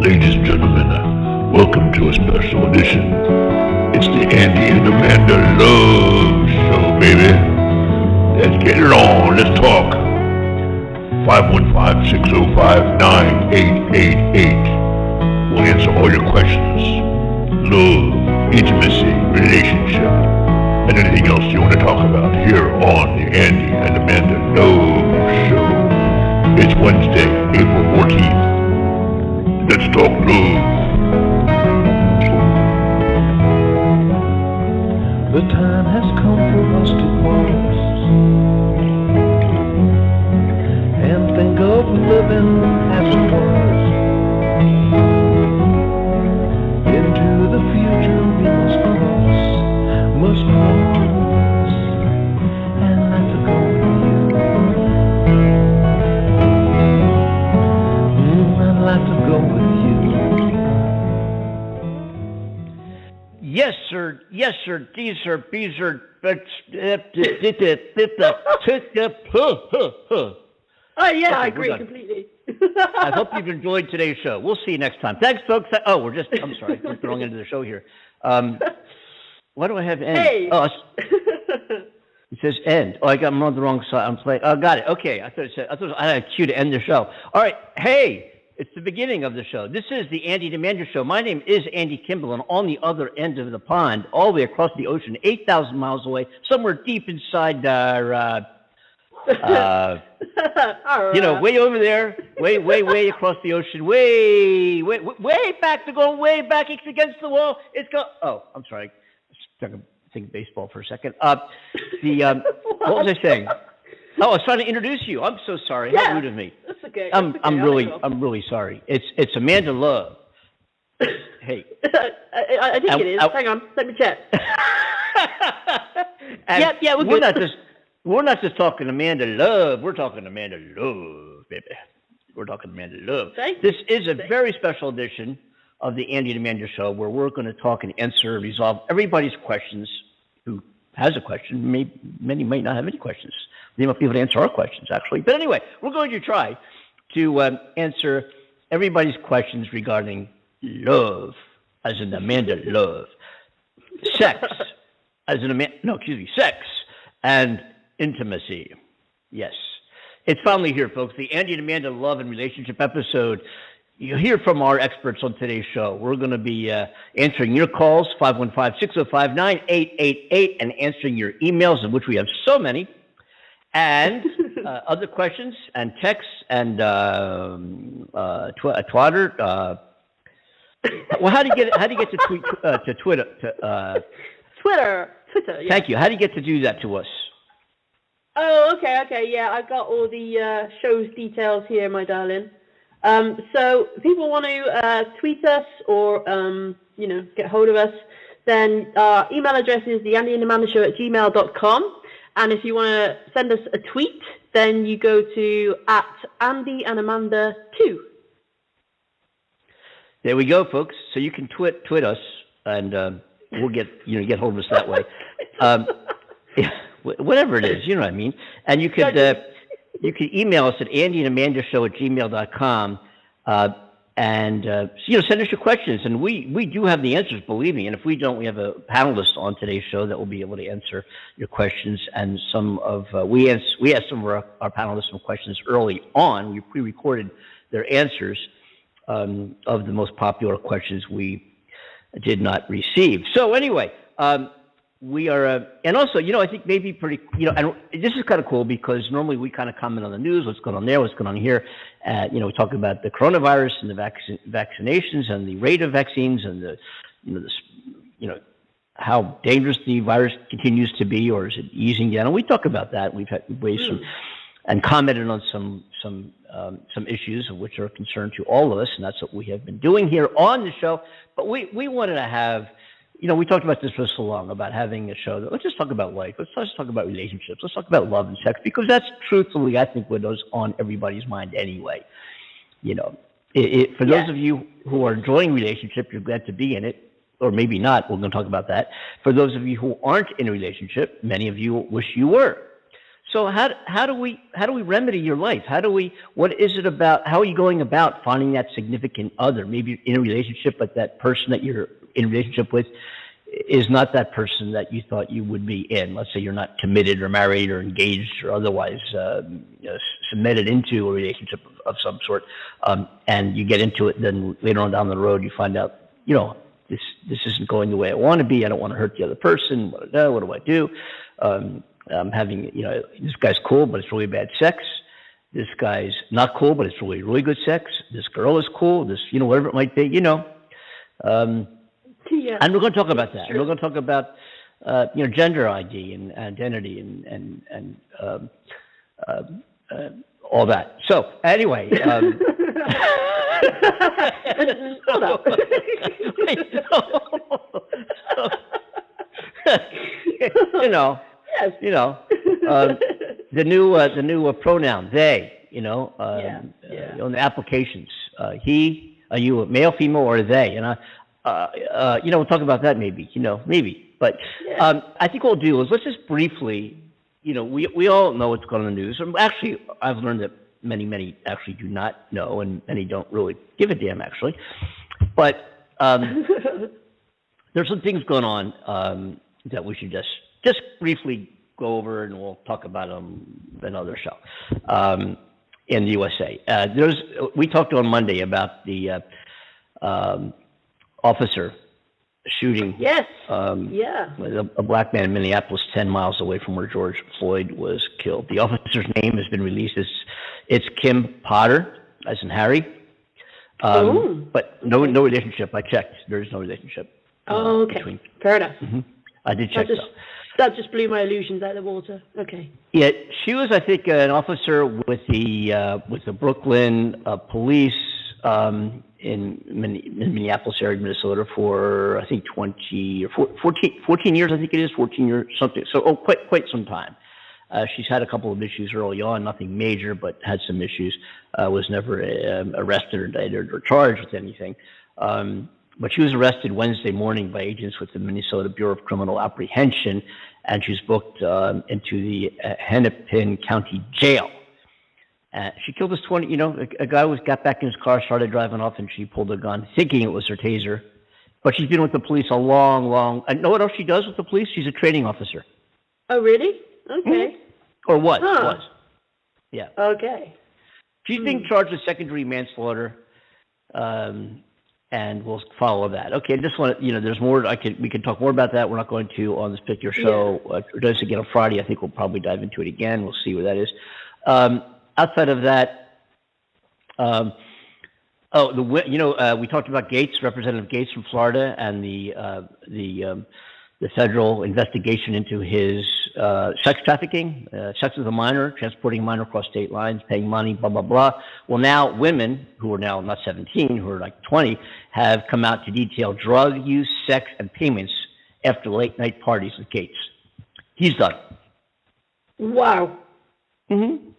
Ladies and gentlemen, uh, welcome to a special edition. It's the Andy and Amanda Love Show, baby. Let's get it on. Let's talk. 515-605-9888. We'll answer all your questions. Love, intimacy, relationship, and anything else you want to talk about here on the Andy and Amanda Love Show. It's Wednesday, April 14th. Let's talk love. The time has come for us to pause and think of living Yes, sir. Yes, sir. These are these are. Oh yeah, I Okay, we're agree completely. I hope you've enjoyed today's show. We'll see you next time. Thanks, folks. Oh, we're just. I'm sorry. We're throwing into the show here. Um, why do I have end? Hey. Oh, it says end. Oh, I got I'm on the wrong side. I'm playing. Oh, got it. Okay. I thought it said. I thought I had a cue to end the show. All right. Hey, it's the beginning of the show. This is the Andy Demander Show. My name is Andy Kimbel, and on the other end of the pond, all the way across the ocean, eight thousand miles away, somewhere deep inside our. Uh, uh, you know, way over there, way, way, way across the ocean, way, way, way back. They're going way back. It's against the wall. It's go. Oh, I'm sorry. Stuck a think baseball for a second. Uh, the um, what was I saying? Oh, I was trying to introduce you. I'm so sorry. How Yeah. rude of me. That's okay. I'm, okay, I'm I'll really, you I'm really sorry. It's, it's Amanda Love. Hey. I, I, I think Ow, it is. ow. Hang on, let me check. And Yep, yeah, we're we're good. not just we're not just talking Amanda Love. We're talking Amanda Love, baby. We're talking Amanda Love. Thank This is a very special edition of the Andy and Amanda Show, where we're going to talk and answer, resolve everybody's questions. Who has a question? May, many might not have any questions. They might be able to answer our questions, actually. But anyway, we're going to try to um, answer everybody's questions regarding love, as in Amanda Love, sex, as in Amanda, no, excuse me, sex, and intimacy. Yes. It's finally here, folks. The Andy and Amanda Love and Relationship episode. You'll hear from our experts on today's show. We're going to be uh, answering your calls, 515-605-9888, and answering your emails, of which we have so many, and uh, other questions and texts and um, uh, tw- uh, Twitter. Uh, well, how do you get how do you get to tweet uh, to Twitter? To, uh, Twitter, Twitter. Yeah. Thank you. How do you get to do that to us? Oh, okay, okay, yeah, I've got all the uh, show's details here, my darling. Um, so if people want to uh, tweet us or, um, you know, get hold of us, then our email address is the Andy and Amanda Show at gmail.com. And if you want to send us a tweet, then you go to at Andy and Amanda 2. There we go, folks. So you can twit twit us, and um, we'll get you know get hold of us that way. Um, yeah, whatever it is, you know what I mean. And you could uh, you could email us at Andy and Amanda Show at gmail.com. Uh, and uh, you know, send us your questions, and we we do have the answers. Believe me, and if we don't, we have a panelist on today's show that will be able to answer your questions. And some of uh, we ans- we asked some of our, our panelists some questions early on. We pre-recorded their answers um, of the most popular questions we did not receive. So anyway, um, we are, uh, and also, you know, I think maybe pretty, you know, and this is kind of cool because normally we kind of comment on the news, what's going on there, what's going on here. Uh, you know, we talk about the coronavirus and the vaccine, vaccinations and the rate of vaccines and the, you know, the, s- you know, how dangerous the virus continues to be, or is it easing down? And we talk about that. We've had raised some and commented on some some um, some issues of which are a concern to all of us, and that's what we have been doing here on the show. But we we wanted to have, you know, we talked about this for so long about having a show that let's just talk about life, let's just talk about relationships, let's talk about love and sex because that's truthfully I think what is on everybody's mind anyway. You know, it, it, for those of you who are enjoying relationship, you're glad to be in it. Or maybe not. We're going to talk about that. For those of you who aren't in a relationship, many of you wish you were. So how how do we how do we remedy your life? How do we what is it about? How are you going about finding that significant other? Maybe you're in a relationship, but that person that you're in relationship with is not that person that you thought you would be in. Let's say you're not committed or married or engaged or otherwise uh, you know, submitted into a relationship of, of some sort, um, and you get into it. Then later on down the road, you find out, you know, this this isn't going the way I want to be. I don't want to hurt the other person. What, do- what do I do? Um, I'm having, you know, this guy's cool, but it's really bad sex. This guy's not cool, but it's really really good sex. This girl is cool. This, you know, whatever it might be, you know. Um, yeah. and we're going to talk about that. And we're going to talk about, uh, you know, gender ID and identity and and and um, uh, uh, all that. So anyway, um, Hold up. you know, yes. you know, um, the new uh, the new uh, pronoun they. You know, um, Yeah, uh, on the applications, uh, he, are you a male, female, or they? And I, uh, uh, you know, we'll talk about that maybe. You know, maybe. But um, I think what we'll do is let's just briefly, you know, we we all know what's going on in the news. Actually, I've learned that many many actually do not know, and many don't really give a damn actually. But um, there's some things going on um, that we should just just briefly go over, and we'll talk about them in another show um, in the USA. Uh, there's we talked on Monday about the uh, um, officer shooting yes. um, Yeah. a, a black man in Minneapolis, 10 miles away from where George Floyd was killed. The officer's name has been released. It's, it's Kim Potter, as in Harry. Um. But no, no relationship. I checked. There is no relationship. uh, Oh, okay. between- Fair enough. I did That check just that just blew my illusions out of the water. Okay. Yeah, she was, I think, an officer with the uh, with the Brooklyn uh, police um, in, in Minneapolis area, Minnesota, for I think 20 or 14, 14 years. I think it is 14 years, something. So, oh, quite quite some time. Uh, she's had a couple of issues early on, nothing major, but had some issues. Uh, was never um, arrested or indicted or charged with anything. Um, but she was arrested Wednesday morning by agents with the Minnesota Bureau of Criminal Apprehension, and she was booked um, into the uh, Hennepin County Jail. Uh, she killed this 20, you know, a, a guy was got back in his car, started driving off, and she pulled a gun, thinking it was her taser. But she's been with the police a long, long. I know what else she does with the police? She's a training officer, Oh, really? Okay. or was Huh. was. Yeah. Okay. She's being charged with secondary manslaughter, um, and we'll follow that. Okay, I just want to, you know, there's more. I could, we could talk more about that. We're not going to on this particular show. Uh, we're doing again on Friday. I think we'll probably dive into it again. We'll see where that is. Um, outside of that, um, oh, the you know, uh, we talked about Gaetz, Representative Gaetz from Florida, and the uh, the um, the federal investigation into his uh, sex trafficking, uh, sex with a minor, transporting a minor across state lines, paying money, blah, blah, blah. Well, now women who are now not 17, who are like 20, have come out to detail drug use, sex, and payments after late night parties with Gaetz. He's done. Wow. Mm-hmm.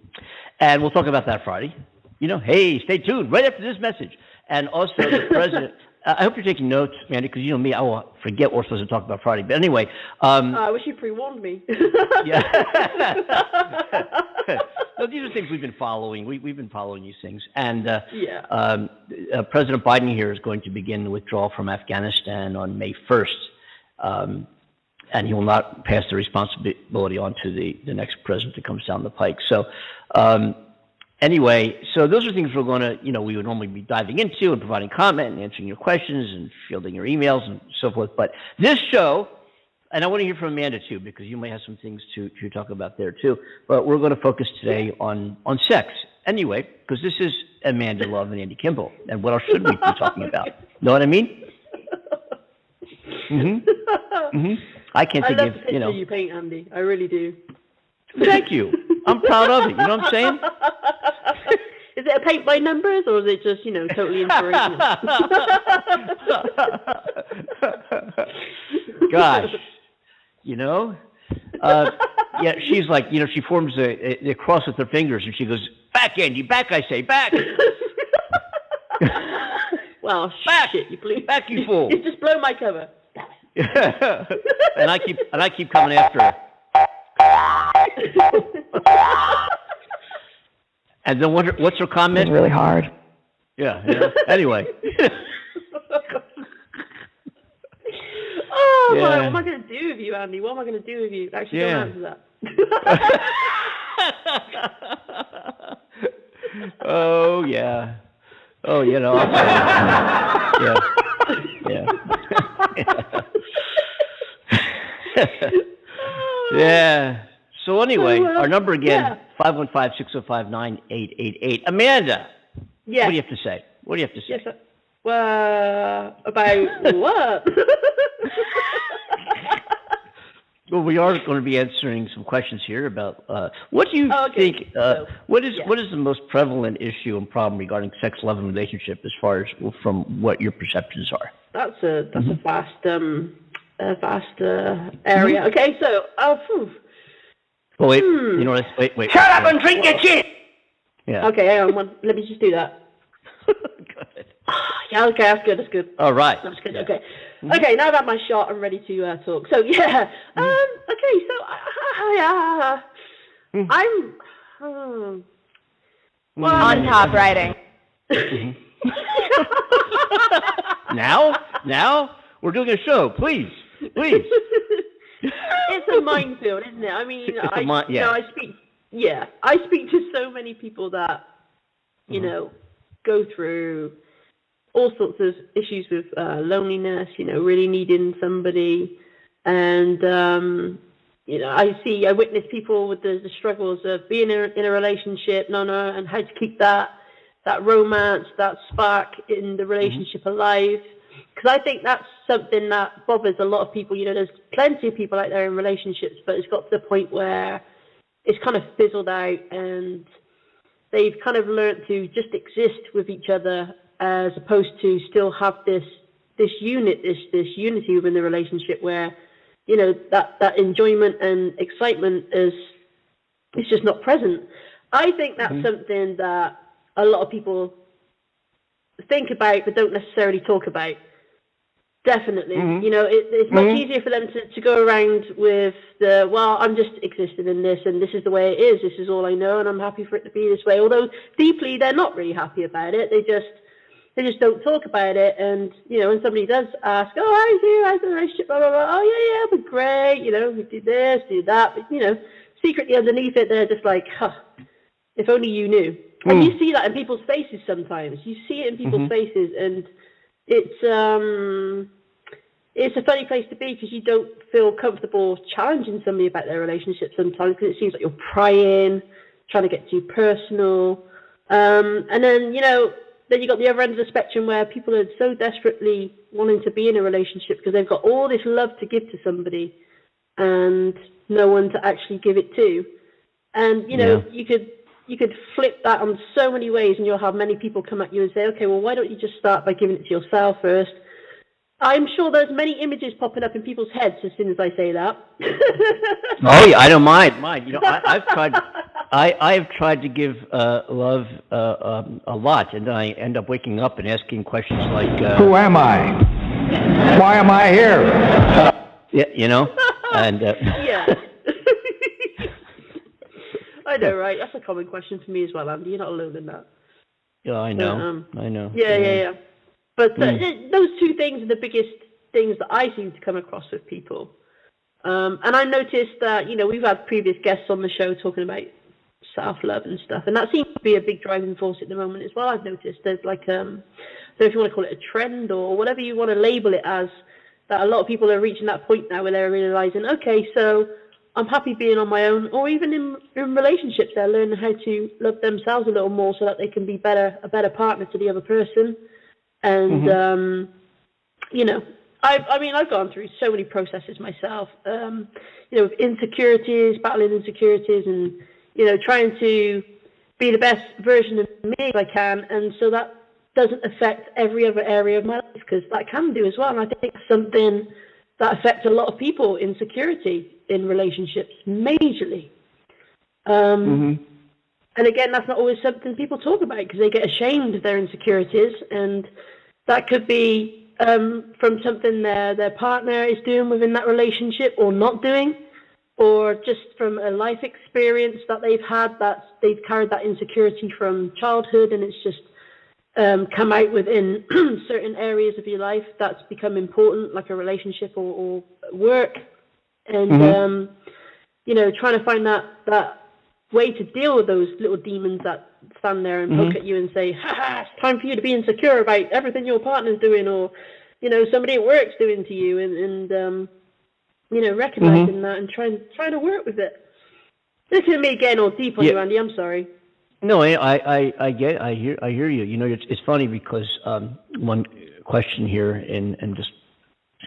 And we'll talk about that Friday. You know, hey, stay tuned right after this message. And also, the president. I I hope you're taking notes, Mandy, because you know me, I will forget what we're supposed to talk about Friday. But anyway, um, Oh, I wish you pre-warned me. yeah. no, these are things we've been following. We, we've been following these things. And uh, Yeah. um, uh, President Biden here is going to begin the withdrawal from Afghanistan on May 1st. Um, and he will not pass the responsibility on to the, the next president that comes down the pike. So, um, anyway, so those are things we're going to, you know, we would normally be diving into and providing comment and answering your questions and fielding your emails and so forth. But this show, and I want to hear from Amanda too, because you may have some things to, to talk about there too. But we're going to focus today on, on sex anyway, because this is Amanda Love and Andy Kimbel. And what else should we be talking about? Know what I mean? Mm-hmm. Mm-hmm. I can't I think love of, the picture you know. you paint, Andy. I really do. Thank you. I'm proud of it. You know what I'm saying? Is it a paint by numbers or is it just, you know, totally inspirational? Gosh, you know, uh, yeah. She's like, you know, she forms a, a, a cross with her fingers, and she goes, "Back, Andy, back!" I say, "Back, well, Back. it, you blew. back, you fool!" You just blow my cover. and I keep and I keep coming after her. And then what? What's her comment? was really hard. Yeah. yeah. Anyway. oh, Yeah. my, what am I going to do with you, Andy? What am I going to do with you? Actually, Yeah. don't answer that. oh yeah. Oh, you know. I'll yeah. Yeah. yeah. So anyway, So, uh, our number again, yeah. 515-605-9888. Amanda, yes. what do you have to say? What do you have to say? Yes, sir. Well, about what? Well, we are going to be answering some questions here about uh, what do you Oh, okay. think? Uh, So, what is yeah. what is the most prevalent issue and problem regarding sex, love, and relationship, as far as from what your perceptions are? that's a that's Mm-hmm. a vast um a vast uh, area. Okay, so uh, phew. Oh wait, Hmm. you know what? Wait, wait. Shut up and drink your gin! Yeah. okay, hang on, one, let me just do that. Good. Yeah, okay, that's good, that's good. All right. That's good. Yeah. Okay. Okay. Now I've had my shot, I'm ready to uh, talk. So yeah. Mm-hmm. Um. Okay. So I, I, uh, Mm. I'm. Well, On top writing. Now, now we're doing a show. Please, please. it's a minefield, isn't it? I mean, It's a I, mi- yeah. know, I speak. Yeah, I speak to so many people that you Mm-hmm. know go through all sorts of issues with uh, loneliness. You know, really needing somebody, and um, you know, I see, I witness people with the, the struggles of being in a, in a relationship, no, no, and how to keep that that romance, that spark in the relationship alive. Because I think that's something that bothers a lot of people. You know, there's plenty of people out there in relationships, but it's got to the point where it's kind of fizzled out and they've kind of learned to just exist with each other as opposed to still have this this unit, this this unity within the relationship where you know that that enjoyment and excitement is it's just not present. I think that's mm-hmm. something that a lot of people think about but don't necessarily talk about. Definitely, mm-hmm. you know, it, it's much mm-hmm. easier for them to, to go around with the well, I'm just existing in this, and this is the way it is. This is all I know, and I'm happy for it to be this way. Although deeply, they're not really happy about it. They just they just don't talk about it. And you know, when somebody does ask, "Oh, how's you? How's the relationship?" Blah blah blah. Oh yeah, yeah, we're great. You know, we do this, do that. But you know, secretly underneath it, they're just like, "Huh, if only you knew." And you see that in people's faces sometimes. You see it in people's faces, and it's um, it's a funny place to be because you don't feel comfortable challenging somebody about their relationship sometimes because it seems like you're prying, trying to get too personal. Um, and then, you know, then you got the other end of the spectrum where people are so desperately wanting to be in a relationship because they've got all this love to give to somebody and no one to actually give it to. And, you know, you could you could flip that on so many ways and you'll have many people come at you and say, okay, well, why don't you just start by giving it to yourself first? I'm sure there's many images popping up in people's heads as soon as I say that. Oh yeah, I don't mind. Mind. You know, I, I've tried. I I've tried to give uh, love uh, um, a lot, and I end up waking up and asking questions like, uh, Who am I? Why am I here? yeah, you know, and uh, yeah. I know, right? That's a common question for me as well, Andy. You're not alone in that. yeah, I know, Um, I know. Yeah, yeah, yeah. But uh, Mm. those two things are the biggest things that I seem to come across with people. Um, and I noticed that, you know, we've had previous guests on the show talking about self-love and stuff, and that seems to be a big driving force at the moment as well. I've noticed there's like, um, I don't know if you want to call it a trend or whatever you want to label it as, that a lot of people are reaching that point now where they're realizing, okay, so I'm happy being on my own, or even in, in relationships, they're learning how to love themselves a little more so that they can be better, a better partner to the other person. And um, you know, I, I mean, I've gone through so many processes myself. Um, you know, with insecurities, battling insecurities, and you know, trying to be the best version of me if I can, and so that doesn't affect every other area of my life because that can do as well. And I think it's something that affects a lot of people, insecurity in relationships, majorly. Um, And again, that's not always something people talk about because they get ashamed of their insecurities, and that could be um, from something their their partner is doing within that relationship or not doing. or just from a life experience that they've had that they've carried that insecurity from childhood and it's just um, come out within certain areas of your life that's become important, like a relationship or, or work, and Mhm. um, you know, trying to find that that way to deal with those little demons that stand there and poke Mhm. at you and say, "Ha ha, it's time for you to be insecure about everything your partner's doing, or you know, somebody at work's doing to you," and and um, you know, recognizing that and trying trying to work with it. This is me getting all deep on Yeah. you, Andy. I'm sorry. No, I, I, I- I get, I hear, I hear you. You know, it's, it's funny because um, one question here, and, and just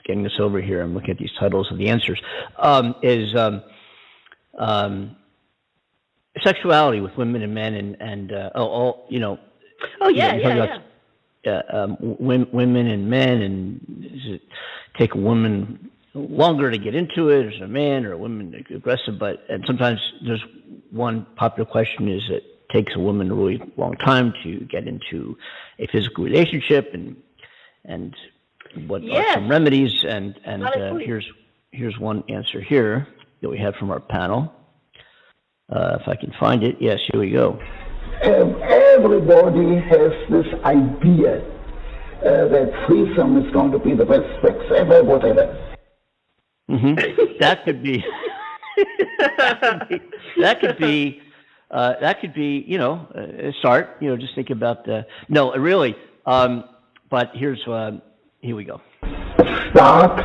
getting this over here, I'm looking at these titles of the answers, um, is um, um, sexuality with women and men, and and uh, oh, all you know. Oh yeah, you're yeah, yeah. about, uh, um, w- women and men, and does it take a woman longer to get into it as a man, or a woman aggressive? But and sometimes there's one popular question is it takes a woman a really long time to get into a physical relationship, and and what are some remedies? And and uh, here's here's one answer here that we have from our panel. Uh, if I can find it, yes, here we go. Um, everybody has this idea uh, that threesome is going to be the best sex ever, whatever. hmm that could be. that could be. That could be. Uh, that could be. You know, a start. You know, just think about the. No, really. Um, but here's. Uh, here we go. Start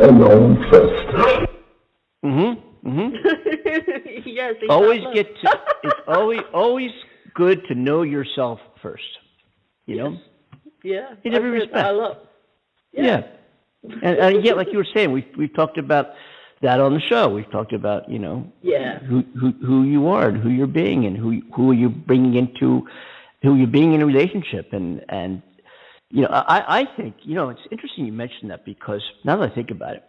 alone first. Mm-hmm. Mm-hmm. yes. leave Always get to. It's always always good to know yourself first. You know. yeah. in every heard that a respect. lot. Yeah. And, and yet, like you were saying, we've we've talked about that on the show. We've talked about you know Yeah. who who who you are and who you're being and who who are you bringing into who you're being in a relationship and and you know I I think you know it's interesting you mentioned that because now that I think about it,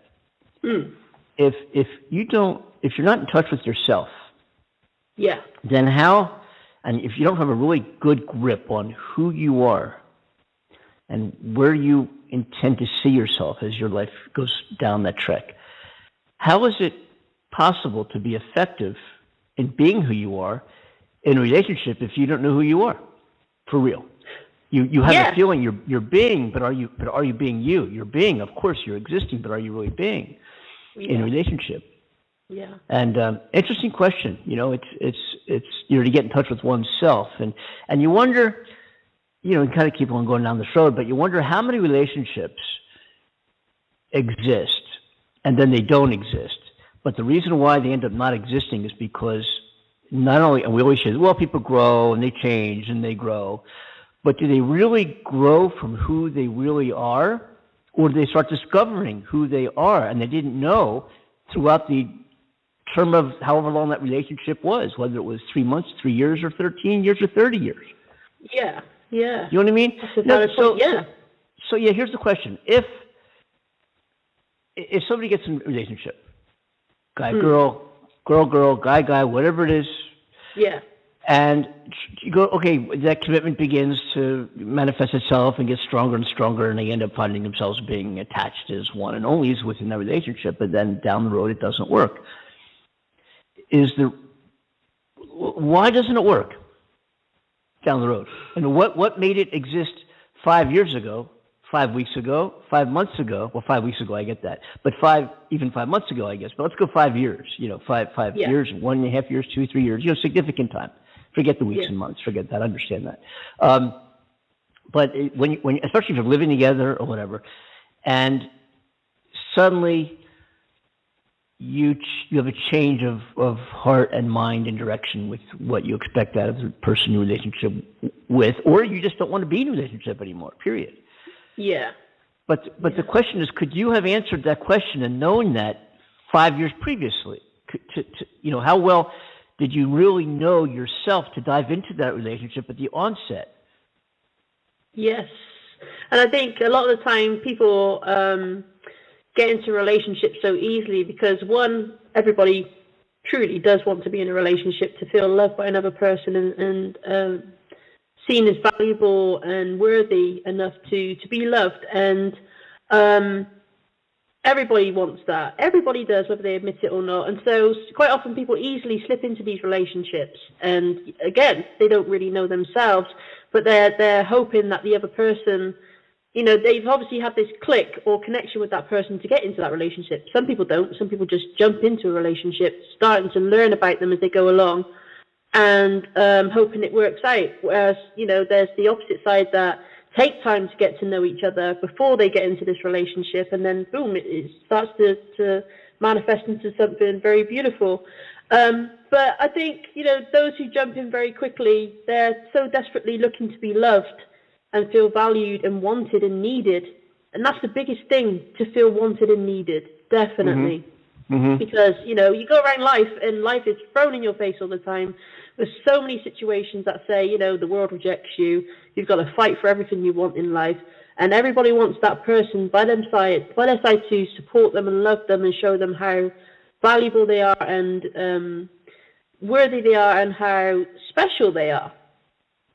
Mm. If if you don't if you're not in touch with yourself, Yeah. then how and if you don't have a really good grip on who you are and where you intend to see yourself as your life goes down that trek how is it possible to be effective in being who you are in a relationship if you don't know who you are for real you you have Yeah. a feeling you're you're being but are you but are you being you you're being of course you're existing but are you really being in relationship Yeah. and um, interesting question. You know, it's it's it's you know to get in touch with oneself, and and you wonder, you know, kind of keep on going down this road, but you wonder how many relationships exist, and then they don't exist. But the reason why they end up not existing is because not only and we always say, well, people grow and they change and they grow, but do they really grow from who they really are, or do they start discovering who they are and they didn't know throughout the term of however long that relationship was, whether it was three months, three years, or 13 years, or 30 years. Yeah. Yeah. You know what I mean? No, so. Yeah. so, yeah, here's the question. If, if somebody gets in a relationship, guy, Hmm. girl, girl, girl, guy, guy, whatever it is, Yeah. And you go, okay, that commitment begins to manifest itself and get stronger and stronger, and they end up finding themselves being attached as one and onlys within that relationship, but then down the road it doesn't work. Is the why doesn't it work down the road? And what what made it exist five years ago, five weeks ago, five months ago? Well, five weeks ago, I get that, but five even five months ago, I guess. But let's go five years. You know, five five Yeah. years, one and a half years, two three years. You know, significant time. Forget the weeks Yeah. and months. Forget that. Understand that. Um, but it, when when especially if you're living together or whatever, and suddenly you ch- you have a change of, of heart and mind and direction with what you expect out of the person you're in a relationship with, or you just don't want to be in a relationship anymore. Period. Yeah. But but the question is, could you have answered that question and known that five years previously? To, to, you know, how well did you really know yourself to dive into that relationship at the onset? Yes. And I think a lot of the time people um, get into relationships so easily because one, everybody truly does want to be in a relationship to feel loved by another person and, and um, seen as valuable and worthy enough to, to be loved. And um, Everybody wants that. Everybody does, whether they admit it or not. And so, quite often, people easily slip into these relationships. And again, they don't really know themselves, but they're they're hoping that the other person, you know, they've obviously had this click or connection with that person to get into that relationship. Some people don't. Some people just jump into a relationship, starting to learn about them as they go along, and um, hoping it works out. Whereas, you know, there's the opposite side that take time to get to know each other before they get into this relationship, and then boom, it, it starts to, to manifest into something very beautiful. Um, but I think, you know, those who jump in very quickly, they're so desperately looking to be loved and feel valued and wanted and needed. And that's the biggest thing to feel wanted and needed, definitely Mm-hmm. because you know you go around life and life is thrown in your face all the time there's so many situations that say you know the world rejects you. You've got to fight for everything you want in life. And everybody wants that person by their side by their side to support them and love them and show them how valuable they are and um, worthy they are and how special they are.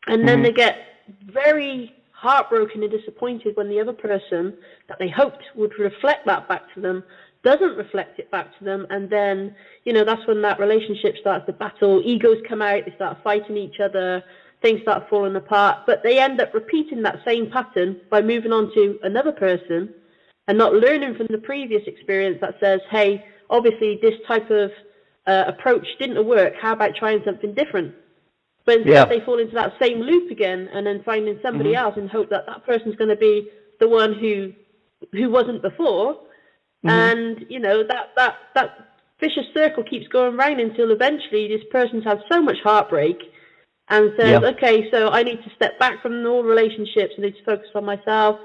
And then they get very heartbroken and disappointed when the other person that they hoped would reflect that back to them doesn't reflect it back to them. And then you know that's when that relationship starts to battle egos come out they start fighting each other things start falling apart. But they end up repeating that same pattern by moving on to another person and not learning from the previous experience that says hey obviously this type of uh, approach didn't work. How about trying something different? But instead Yeah. they fall into that same loop again and then finding somebody else and hope that that person's going to be the one who who wasn't before and you know that that that vicious circle keeps going round until eventually this person's had so much heartbreak and says Yeah. okay so i need to step back from all relationships. I need to focus on myself.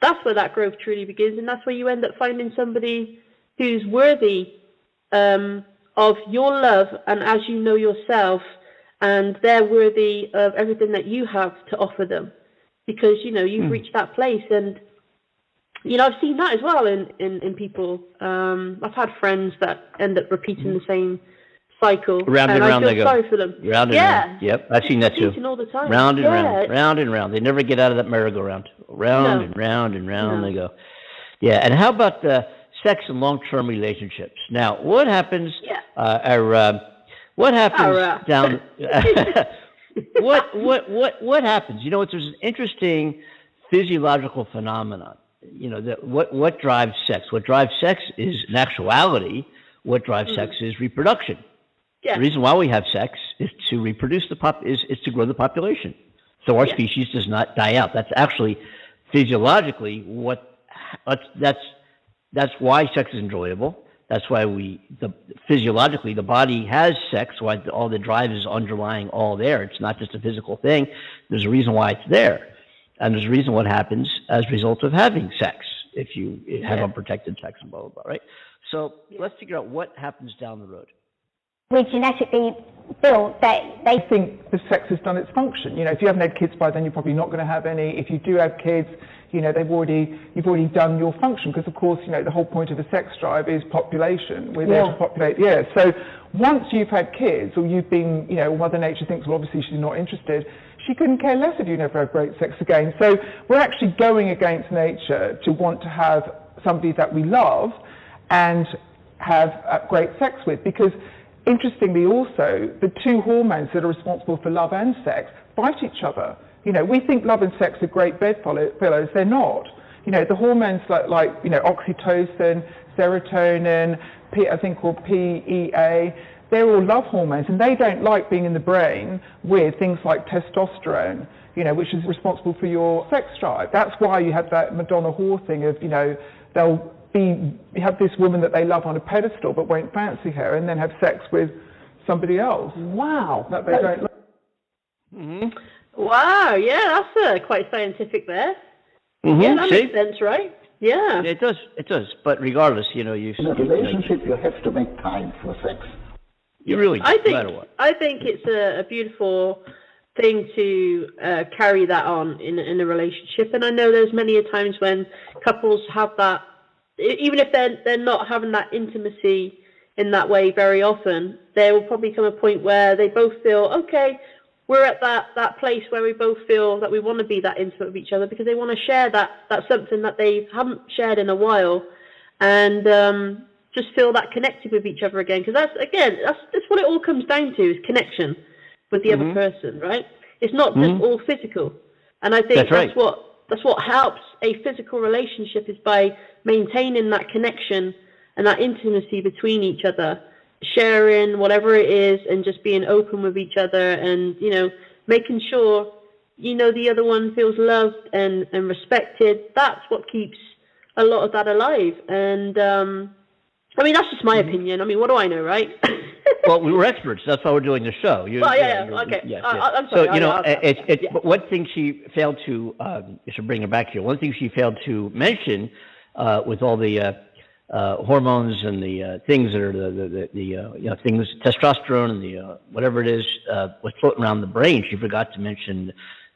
That's where that growth truly begins and that's where you end up finding somebody who's worthy um, of your love and as you know yourself and they're worthy of everything that you have to offer them. Because you know you've reached that place and you know i've seen that as well in in, in people um i've had friends that end up repeating the same cycle Round and and round i they feel go. sorry for them Round and yeah round. Yep, I've seen that too. all the time Round and yeah. round, round and round. They never get out of that merry-go-round. Round No. and round and round No. they go. Yeah, and how about uh, sex and long-term relationships? Now, what happens? Yeah. Uh, or, um, what happens Our, uh, down? what what what what happens? You know, it's there's an interesting physiological phenomenon. You know, that what what drives sex? What drives sex is in actuality what drives mm-hmm. sex is reproduction. Yeah The reason why we have sex is to reproduce the pop is, is to grow the population. So our Yeah. species does not die out. That's actually physiologically what that's that's that's why sex is enjoyable. That's why we the physiologically the body has sex. Why all the drive is underlying all there. It's not just a physical thing. There's a reason why it's there, and there's a reason what happens as a result of having sex. If you have Yeah. unprotected sex and blah blah blah, right? So let's figure out what happens down the road. We genetically built that they think the sex has done its function. You know, if you haven't had kids by then, you're probably not going to have any. If you do have kids, you know, they've already, you've already done your function because, of course, you know, the whole point of a sex drive is population. We're there to populate the earth. So once you've had kids or you've been, you know, Mother Nature thinks, well, obviously she's not interested, she couldn't care less if you never have great sex again. So we're actually going against nature to want to have somebody that we love and have uh, great sex with because interestingly also the two hormones that are responsible for love and sex fight each other. You know we think love and sex are great bedfellows they're not. You know the hormones like, like you know oxytocin serotonin P, I think called PEA they're all love hormones and they don't like being in the brain with things like testosterone you know which is responsible for your sex drive that's why you have that Madonna whore thing of you know they'll be have this woman that they love on a pedestal but won't fancy her and then have sex with somebody else Wow. that they don't love. wow yeah that's uh, quite scientific there Mm-hmm. yeah that See? makes sense right yeah It does. It does. But regardless, you know, you In a relationship, you have to make time for sex. You really I no think matter what. I think it's a, a beautiful thing to uh, carry that on in in a relationship, and I know there's many a times when couples have that, even if they're they're not having that intimacy in that way very often, there will probably come a point where they both feel okay. We're at that, that place where we both feel that we want to be that intimate with each other because they want to share that, that something that they haven't shared in a while. and um, just feel that connected with each other again. Because that's again, that's that's what it all comes down to is connection with the Mhm. other person, right? It's not just Mhm. all physical, and I think That's that's, right. what that's what helps a physical relationship is by maintaining that connection and that intimacy between each other, sharing whatever it is, and just being open with each other, and you know, making sure you know the other one feels loved and and respected. That's what keeps a lot of that alive, and um, I mean that's just my Mm-hmm. opinion. I mean, what do I know, right? well, we were experts. That's why we're doing the show. You, Well, yeah, yeah, okay. yeah, Uh, yeah. I- I'm sorry, So you know, it's it's yeah. one thing she failed to um, should bring her back here. One thing she failed to mention uh, with all the uh, uh, hormones and the uh, things that are the the, the, the uh, you know things testosterone and the uh, whatever it is uh, was floating around the brain. She forgot to mention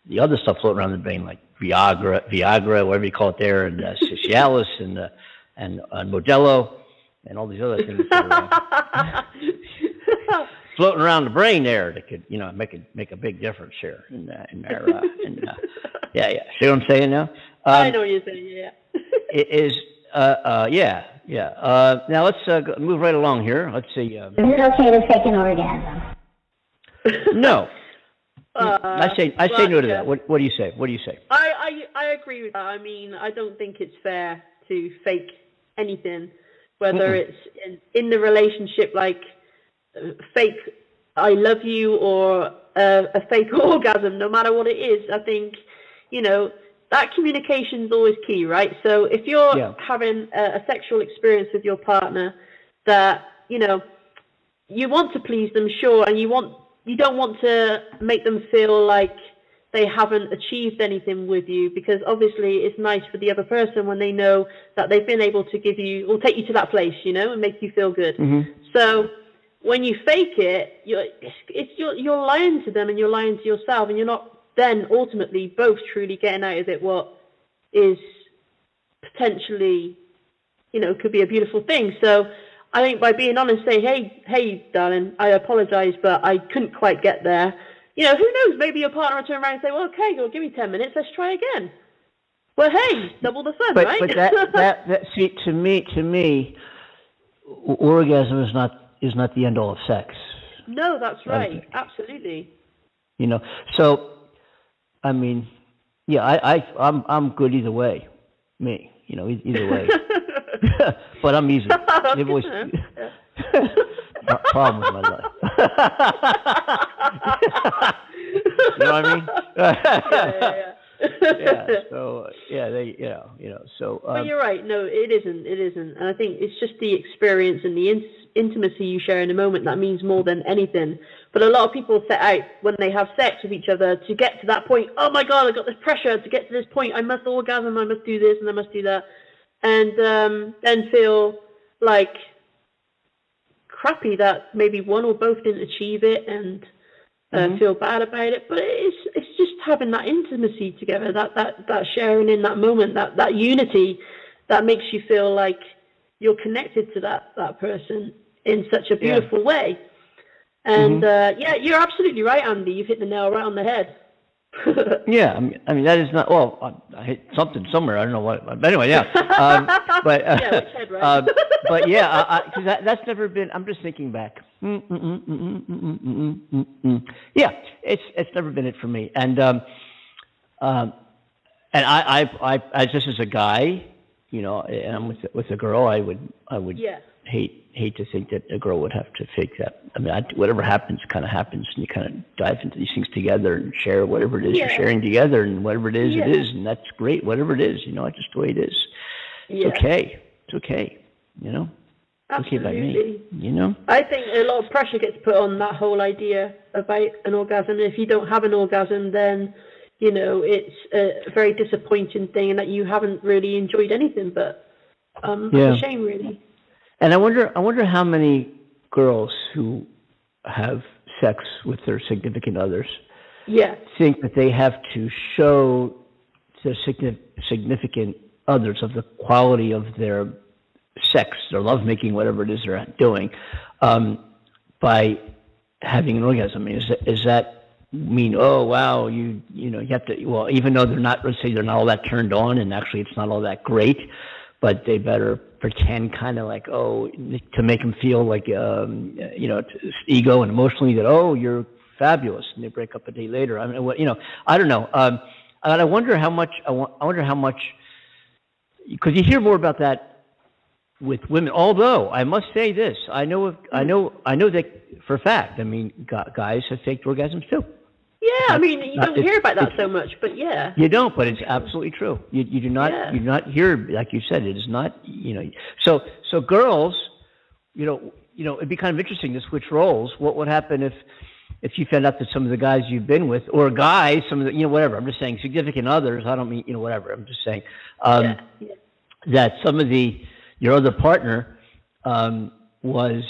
the other stuff floating around the brain like Viagra, Viagra, whatever you call it there, and uh, Cialis and uh, and uh, Modelo and all these other things. that are, uh, floating around the brain there that could, you know, make a make a big difference here in uh, in our, uh, in, uh, yeah, yeah. See what I'm saying now? I Um, know what you're saying. Yeah. it is uh, uh, yeah, yeah. Uh, now let's uh, go, move right along here. Let's see. Um, Is it okay to fake an orgasm? no, Uh, I say I say but, no to yeah. that. What what do you say? What do you say? I, I I agree with that. I mean, I don't think it's fair to fake anything, whether it's in, in the relationship, like fake "I love you" or uh, a fake orgasm. No matter what it is, I think you know that communication is always key, right? So if you're Yeah. having a, a sexual experience with your partner, that you know you want to please them, sure, and you want you don't want to make them feel like they haven't achieved anything with you because obviously it's nice for the other person when they know that they've been able to give you or take you to that place, you know, and make you feel good. Mm-hmm. So when you fake it, you're it's, it's you're, you're lying to them and you're lying to yourself, and you're not then ultimately both truly getting out of it what is potentially, you know, could be a beautiful thing. So I think by being honest, say, hey, hey, darling, I apologize, but I couldn't quite get there. You know, who knows? Maybe your partner will turn around and say, well, okay, well, give me 10 minutes, let's try again. Well, hey, double the fun, But right? but that that that see to me to me, orgasm is not is not the end all of sex. no, that's I right. think- Absolutely. You know, so I mean, yeah, I, I I'm I'm good either way. Me, you know, either way. but I'm easy. They've always to know. Pro- problem with my life. you know what I mean? yeah, yeah, yeah. So yeah, they you know you know so But um, you're right. No, it isn't. It isn't. And I think it's just the experience and the in- intimacy you share in a moment that means more than anything. But a lot of people set out when they have sex with each other to get to that point. Oh my God, I got this pressure to get to this point. I must orgasm. I must do this and I must do that, and um, then feel like crappy that maybe one or both didn't achieve it and uh, Mhm. feel bad about it. But it's it's just having that intimacy together, that that that sharing in that moment, that that unity, that makes you feel like you're connected to that that person in such a Yeah. beautiful way. And uh, yeah, you're absolutely right, Andy. You've hit the nail right on the head. yeah, I mean, I mean, that is not well. I, I hit something somewhere. I don't know what. But anyway, yeah. Um, but uh, yeah, head, right? uh, but yeah, I, that, that's never been. I'm just thinking back. Yeah, it's it's never been it for me. And um, um, and I, I I as just as a guy, you know, and I'm with with a girl, I would I would yeah. hate hate to think that a girl would have to fake that. I mean, I, whatever happens, kind of happens, and you kind of dive into these things together and share whatever it is you're sharing together, and whatever it is, Yeah. it is, and that's great. Whatever it is, you know, it's just the way it is. It's yeah, okay. It's okay. You know, it's okay by me. You know. I think a lot of pressure gets put on that whole idea about an orgasm. If you don't have an orgasm, then you know it's a very disappointing thing, and that you haven't really enjoyed anything. But um, Yeah. it's a shame, really. And I wonder, I wonder how many girls who have sex with their significant others Yeah, think that they have to show their significant others of the quality of their sex, their lovemaking, whatever it is they're doing, um, by having an orgasm. I mean, is that, is that mean? Oh, wow, you you know you have to. Well, even though they're not, let's say they're not all that turned on, and actually it's not all that great, but they better pretend kind of like oh to make them feel like um, you know ego and emotionally that oh you're fabulous, and they break up a day later. I mean, what you know, I don't know. Um, and I wonder how much I, wonder how much because you hear more about that with women. Although I must say this, I know of, I know I know that for a fact. I mean, gu- guys have faked orgasms too. Yeah, I mean, you don't hear about that so much, but yeah. You don't, but it's absolutely true. You you do not Yeah. you do not hear like you said. It is not you know. So so girls, you know you know it'd be kind of interesting to switch roles. What would happen if if you found out that some of the guys you've been with, or guys, some of the you know whatever. I'm just saying significant others. I don't mean you know whatever. I'm just saying um, yeah, yeah. that some of the your other partner um, was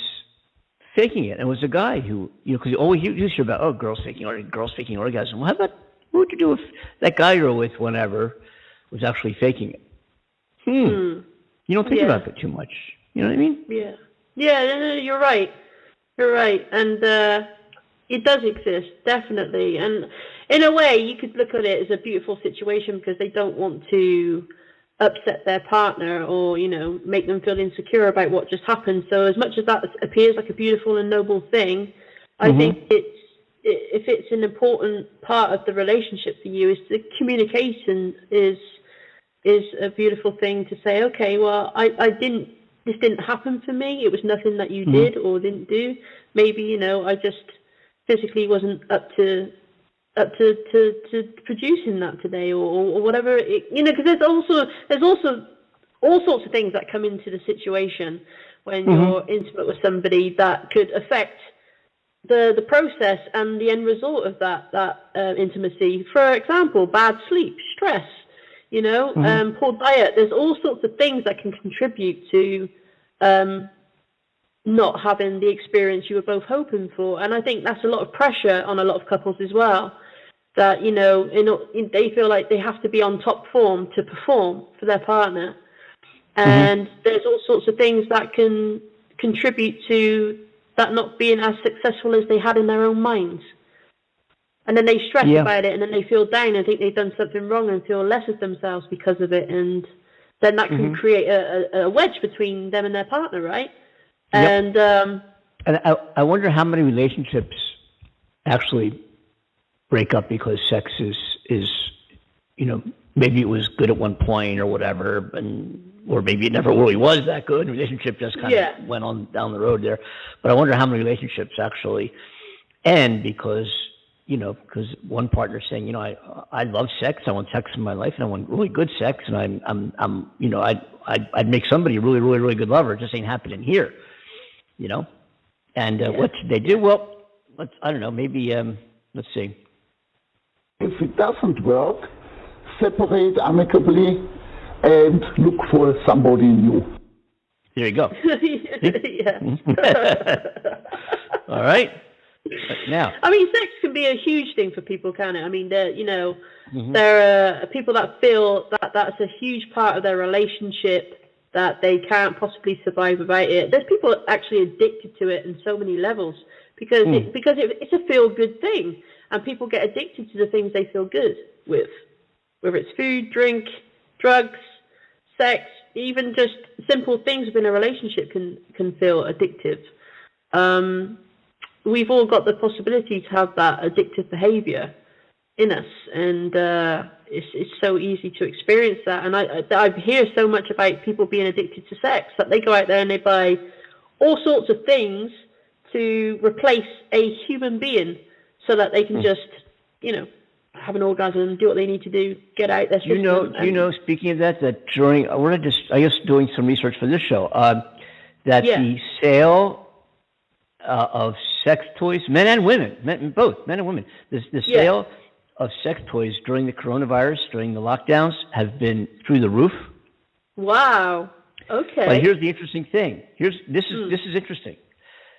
faking it and it was a guy who you know because you always you, you hear about oh girls faking or girls faking orgasm. Well, how about what would you do if that guy you were with whenever was actually faking it? Hmm. Hmm. You don't think Yeah. about it too much. You know what I mean? Yeah. Yeah, no, no, you're right. You're right. And uh, it does exist, definitely. And in a way, you could look at it as a beautiful situation because they don't want to upset their partner or, you know, make them feel insecure about what just happened. So as much as that appears like a beautiful and noble thing, I Mhm. think it's if it's an important part of the relationship for you is the communication is is a beautiful thing to say okay well i i didn't this didn't happen for me it was nothing that you Mhm. did or didn't do maybe you know i just physically wasn't up to up to to, to producing that today or, or whatever it, you know because there's also there's also all sorts of things that come into the situation when Mhm. you're intimate with somebody that could affect the the process and the end result of that that uh, intimacy. For example, bad sleep, stress, you know, Mhm. um, poor diet. There's all sorts of things that can contribute to um, not having the experience you were both hoping for. And I think that's a lot of pressure on a lot of couples as well. That you know, in, in, they feel like they have to be on top form to perform for their partner, and there's all sorts of things that can contribute to that not being as successful as they had in their own minds. And then they stress Yeah. about it, and then they feel down and think they've done something wrong and feel less of themselves because of it, and then that can Mhm. create a, a, a wedge between them and their partner, right? Yep. And um, And I, I wonder how many relationships actually break up because sex is is you know maybe it was good at one point or whatever, and or maybe it never really was that good. The relationship just kind Yeah. of went on down the road there. But I wonder how many relationships actually end because you know because one partner's saying you know I I love sex, I want sex in my life, and I want really good sex, and I'm I'm I'm you know I I'd, I'd make somebody a really really really good lover. It just ain't happening here, you know. And uh, Yeah. what should they do? Well, let's I don't know. Maybe um, let's see. If it doesn't work, separate amicably and look for somebody new. There you go. yeah. All right. Now, I mean, sex can be a huge thing for people, can it? I mean, there, you know, Mhm. there are people that feel that that's a huge part of their relationship that they can't possibly survive without it. There's people actually addicted to it in so many levels because Hmm. it, because it, it's a feel good thing, and people get addicted to the things they feel good with, whether it's food, drink, drugs, sex, even just simple things within a relationship can can feel addictive. Um, we've all got the possibility to have that addictive behavior in us, and uh, it's it's so easy to experience that. And I I hear so much about people being addicted to sex that they go out there and they buy all sorts of things to replace a human being, so that they can Hmm. just you know have an orgasm, do what they need to do, get out their you know, you know. Speaking of that, that during we're just I guess doing some research for this show. Um, that Yeah. the sale uh, of sex toys, men and women, men, both men and women, the, the Yeah. sale of sex toys during the coronavirus, during the lockdowns, have been through the roof. Wow. Okay. But here's the interesting thing. Here's this is Hmm. this is interesting.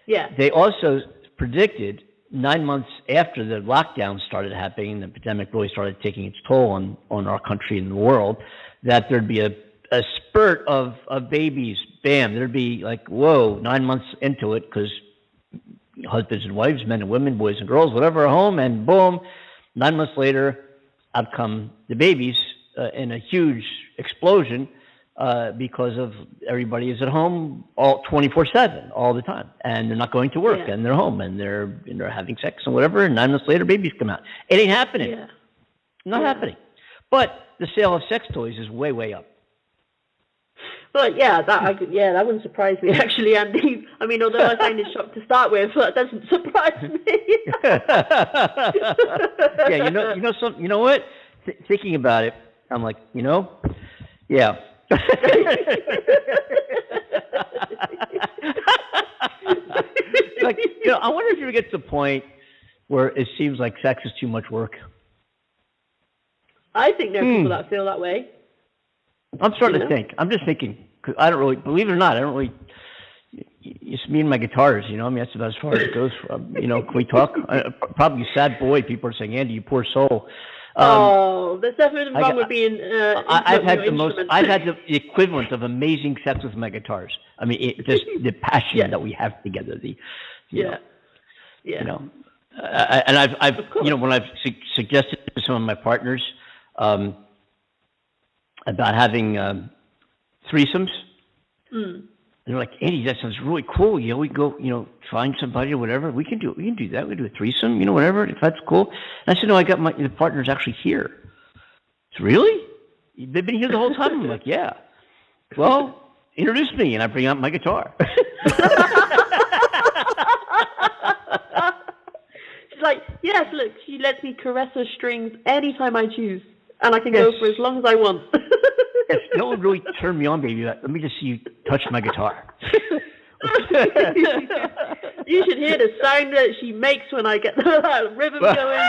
yeah. They also predicted nine months after the lockdown started happening, the pandemic really started taking its toll on, on our country and the world, that there'd be a, a spurt of, of babies. Bam, there'd be like, whoa, nine months into it, because husbands and wives, men and women, boys and girls, whatever, are home, and boom, nine months later, out come the babies uh, in a huge explosion uh, because of everybody is at home all 24/7 all the time, and they're not going to work, Yeah. and they're home, and they're and they're having sex and whatever, and nine months later, babies come out. It ain't happening. Yeah. Not Yeah. happening. But the sale of sex toys is way way up. But yeah, that I, yeah, that wouldn't surprise me actually, Andy. I mean, although I find it shock to start with, that doesn't surprise me. yeah, you know, you know, some, you know what? Th- thinking about it, I'm like, you know, yeah. Like, you know, I wonder if you ever get to the point where it seems like sex is too much work. I think there are Hmm. people that feel that way. I'm starting You to think. I'm just thinking. 'cause I don't really, believe it or not, I don't really. It's me and my guitars, you know. I mean, that's about as far as it goes. From, you know, can we talk? I, probably sad boy. People are saying, Andy, you poor soul. Um, oh, there's nothing I wrong got- with being. Uh, I, I've had the most. I've had the, the equivalent of amazing sex with my guitars. I mean, it, just the passion Yeah. that we have together. The, you yeah, know, yeah. you know, uh, and I've, I've, Of course. you know, when I've su- suggested to some of my partners um, about having um, threesomes, Mm. They're like, Andy, that sounds really cool. You know, we go, you know, find somebody or whatever. We can do, it. we can do that. We can do a threesome, you know, whatever. If that's cool. And I said, no, I got my the partner's actually here. It's really? They've been here the whole time. I'm like, yeah. Well, introduce me, and I bring out my guitar. She's like, yes, look, she lets me caress her strings anytime I choose, and I can go for as long as I want. yes, that would really turn me on, baby. Let me just see you touch my guitar. you should hear the sound that she makes when I get the rhythm going.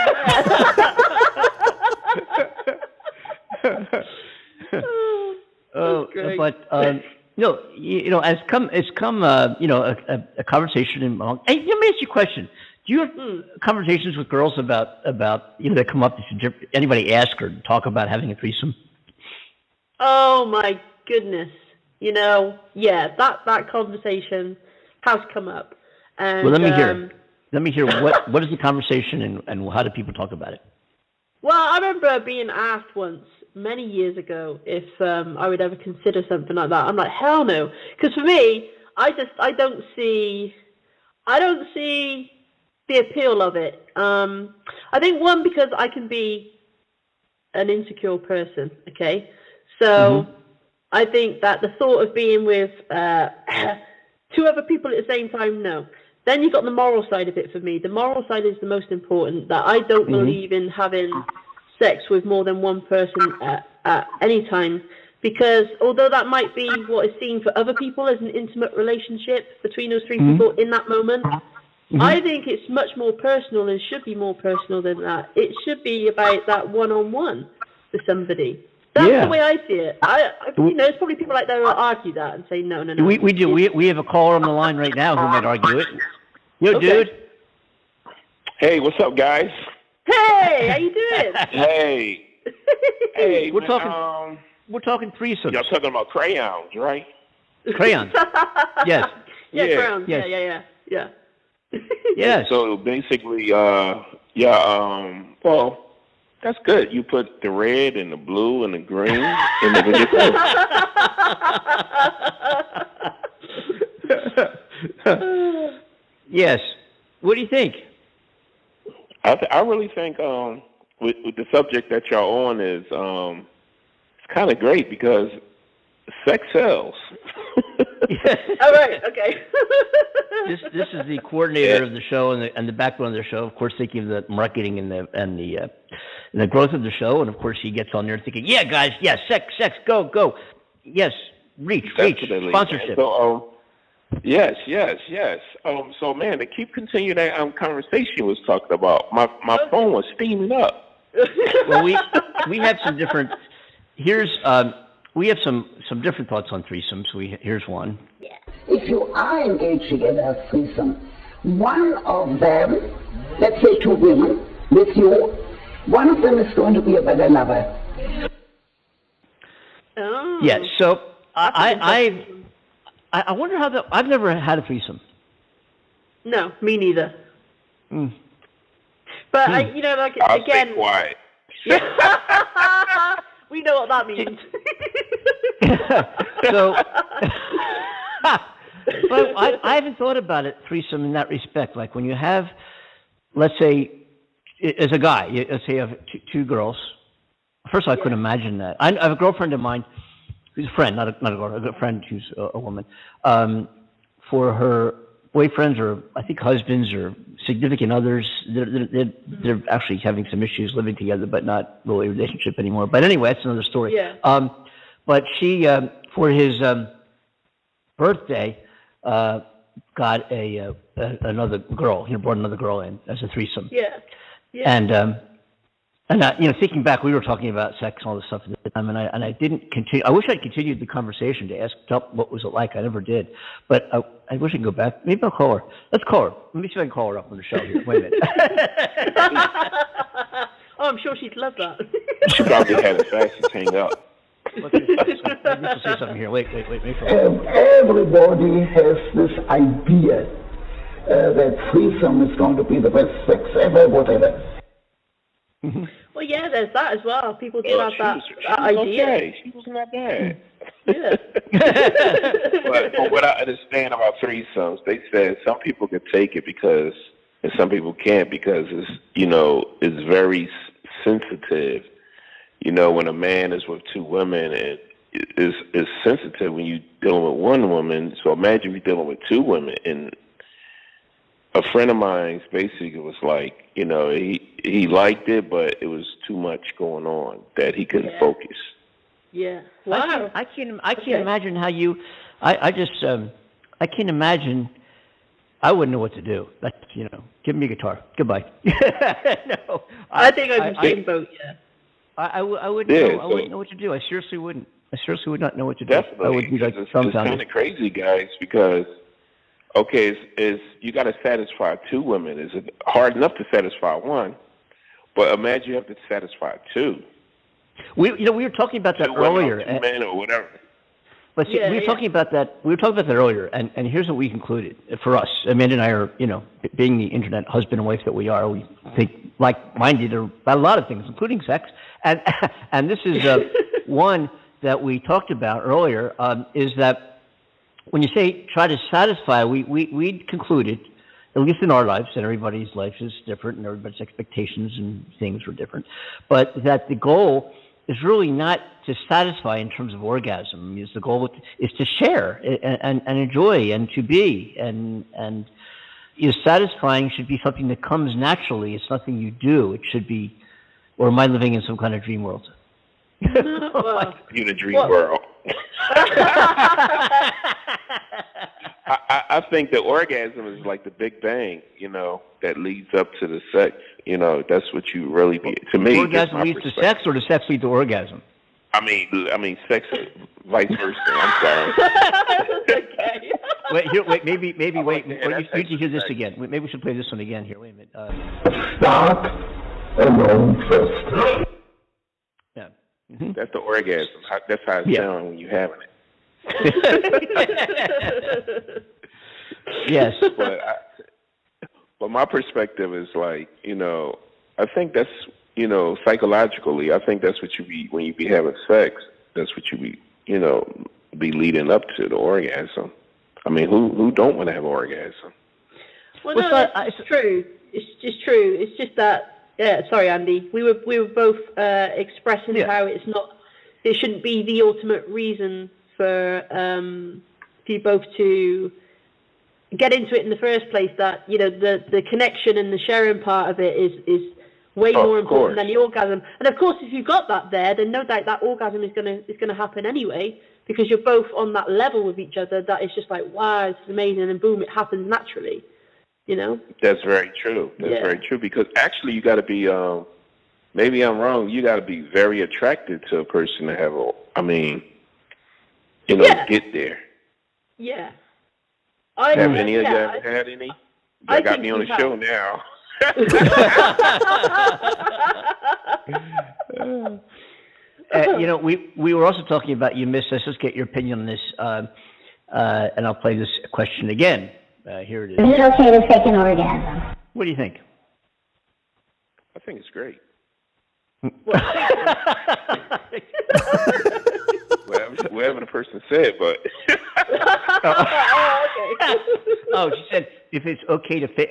Oh, great. but um, you know, you, you know, as come, it's come, uh, you know, a, a, a conversation among. Hey, let me ask you a question. Do you have Hmm. conversations with girls about about you know that come up? Did anybody ask or talk about having a threesome? Oh my goodness. You know, yeah, that that conversation has come up. And Well, let me hear. um, Let me hear what what is the conversation and, and how do people talk about it? Well, I remember being asked once many years ago if um, I would ever consider something like that. I'm like, hell no, because for me, I just I don't see, I don't see the appeal of it. Um, I think one because I can be an insecure person. Okay, so I think that the thought of being with uh, two other people at the same time, no. Then you've got the moral side of it for me. The moral side is the most important. That I don't believe in having sex with more than one person at, at any time. Because although that might be what is seen for other people as an intimate relationship between those 3 people in that moment, I think it's much more personal and should be more personal than that. It should be about that one-on-one with somebody. That's Yeah. the way I see it. I, I you know, there's probably people like that who will argue that and say no, no, no. We we do. We we have a caller on the line right now who might argue it. Yo, Okay. dude. Hey, what's up, guys? Hey, how you doing? Hey, hey, We're man, talking- Um, We're talking threesomes. y'all talking about crayons, right? Crayons. Yes. Yeah, Yeah. crowns. Yes. Yeah, yeah, yeah, yeah. Yes. So basically, uh, yeah, um, well, that's good. You put the red and the blue and the green in the video. yes. What do you think? I, th- I really think um, with, with the subject that y'all on is um, it's kind of great because sex sells. All right. Okay. this this is the coordinator of the show and the and the backbone of the show. Of course, thinking of the marketing and the and the uh, and the growth of the show. And of course, he gets on there thinking, "Yeah, guys, yeah, sex, sex, go, go, yes, reach, reach, sponsorship." So, um, yes, yes, yes. Um, so, man, to keep continuing that um, conversation was talking about, my my phone was steaming up. well, we we have some different. Here's um, we have some some different thoughts on threesomes. We here's one. If you are engaged in a threesome, one of them, let's say two women with you, one of them is going to be a better lover. oh. Yes. So I. I I I wonder how that. I've never had a threesome. No, me neither. Hmm. But I, you know, like I'll again, stay quiet. we know what that means. so, but I, I haven't thought about it threesome in that respect. Like when you have, let's say, as a guy, you- let's say you have two, two girls. First, of all, I couldn't imagine that. I, I have a girlfriend of mine who's a friend, not a, not a girl, a friend who's a, a woman. Um, for her boyfriends or I think husbands or significant others, they're, they're, they're, they're actually having some issues living together, but not really a relationship anymore. But anyway, that's another story. Yeah. Um, but she, um, for his um, birthday, uh, got a, uh, a another girl. He brought another girl in as a threesome. Yeah. Yeah. And um, and I, you know, thinking back, we were talking about sex and all this stuff at the time, and I and I didn't continue. I wish I'd continued the conversation to ask Tup what was it like. I never did, but I, I wish I could go back. Maybe I'll call her. Let's call her. Let me see if I can call her up on the show here. Wait a minute. oh, I'm sure she'd love that. She probably had a fast to hang up. Let's see, say something here. Wait, wait, wait. Wait for Um, everybody has this idea uh, that threesome is going to be the best sex ever, whatever. Mm-hmm. well, yeah, there's that as well. People do Oh, have that, was, that idea. okay. She was not bad. Yeah. but from what I understand about threesomes, they said some people can take it because, and some people can't because it's, you know, it's very sensitive. You know, when a man is with two women, it is is sensitive when you dealing with one woman. So imagine if you're dealing with two women. And a friend of mine's basically was like, you know, he he liked it, but it was too much going on that he couldn't Yeah. focus. Yeah. I Wow. can't, I can't, I can't Okay. imagine how you, I, I just, um, I can't imagine, I wouldn't know what to do. That's, you know, give me a guitar. Goodbye. no. I think I'm in the same boat. Yeah. I, I, w- I wouldn't Yeah, know, I wouldn't know what to do. I seriously wouldn't. I seriously would not know what to do. Definitely. I would be like it's, it's kind of crazy, guys, because okay, it's, it's you got to satisfy two women. Is it hard enough to satisfy one? But imagine you have to satisfy two. We, you know, we were talking about that two women earlier. or two men or whatever. But see, Yeah, we were yeah. talking about that. We were talking about that earlier, and, and here's what we concluded for us. Amanda and I are, you know, being the internet husband and wife that we are, we think like-minded about a lot of things, including sex. And and this is uh, one that we talked about earlier. Um, is that when you say try to satisfy, we we we concluded, at least in our lives, and everybody's life is different, and everybody's expectations and things were different, but that the goal is really not to satisfy in terms of orgasm. Is the goal is to share and, and, and enjoy and to be and and is satisfying should be something that comes naturally. It's nothing you do. It should be, or am I living in some kind of dream world? Well, You in a dream Well- world. I, I, I think the orgasm is like the Big Bang, you know, that leads up to the sex. You know, that's what you really be. To me, that's orgasm my leads to sex, or does sex lead to orgasm? I mean, I mean, sex, vice versa. I'm sorry. okay. Wait, here, wait, maybe, maybe, I'm wait. like, wait, yeah, you that's need to hear this actually again. Maybe we should play this one again here. Wait a minute. Uh, Start alone first. yeah. hmm That's the orgasm. How- That's how it Yeah. sounds when you're having it. yes. But, I, but my perspective is like, you know, I think that's, you know, psychologically, I think that's what you be when you be having sex. That's what you be, you know, be leading up to the orgasm. I mean, who who don't want to have an orgasm? Well, Well, no, so it's I- true. It's just true. It's just that. Yeah, sorry, Andy. We were we were both uh, expressing Yeah. how it's not. It shouldn't be the ultimate reason for um, for you both to get into it in the first place. That you know the the connection and the sharing part of it is is way Of more important course. than the orgasm. And of course, if you've got that there, then no doubt that orgasm is gonna is gonna happen anyway because you're both on that level with each other. That it's just like wow, it's amazing, and boom, it happens naturally. You know. That's very true. That's Yeah. very true because actually you got to be. Um, maybe I'm wrong. You got to be very attracted to a person to have a. I mean, you know, Yeah. get there. Yeah. I, Have uh, any of you yeah, ever had any? I You got me on we the have. show now. Uh, you know, we, we were also talking about you missed. Let's just get your opinion on this. Um, uh, and I'll play this question again. Uh, here it Is is. it okay to fake an orgasm? What do you think? I think it's great. whatever, whatever the person said, but oh, okay. oh, she said if it's okay to fake.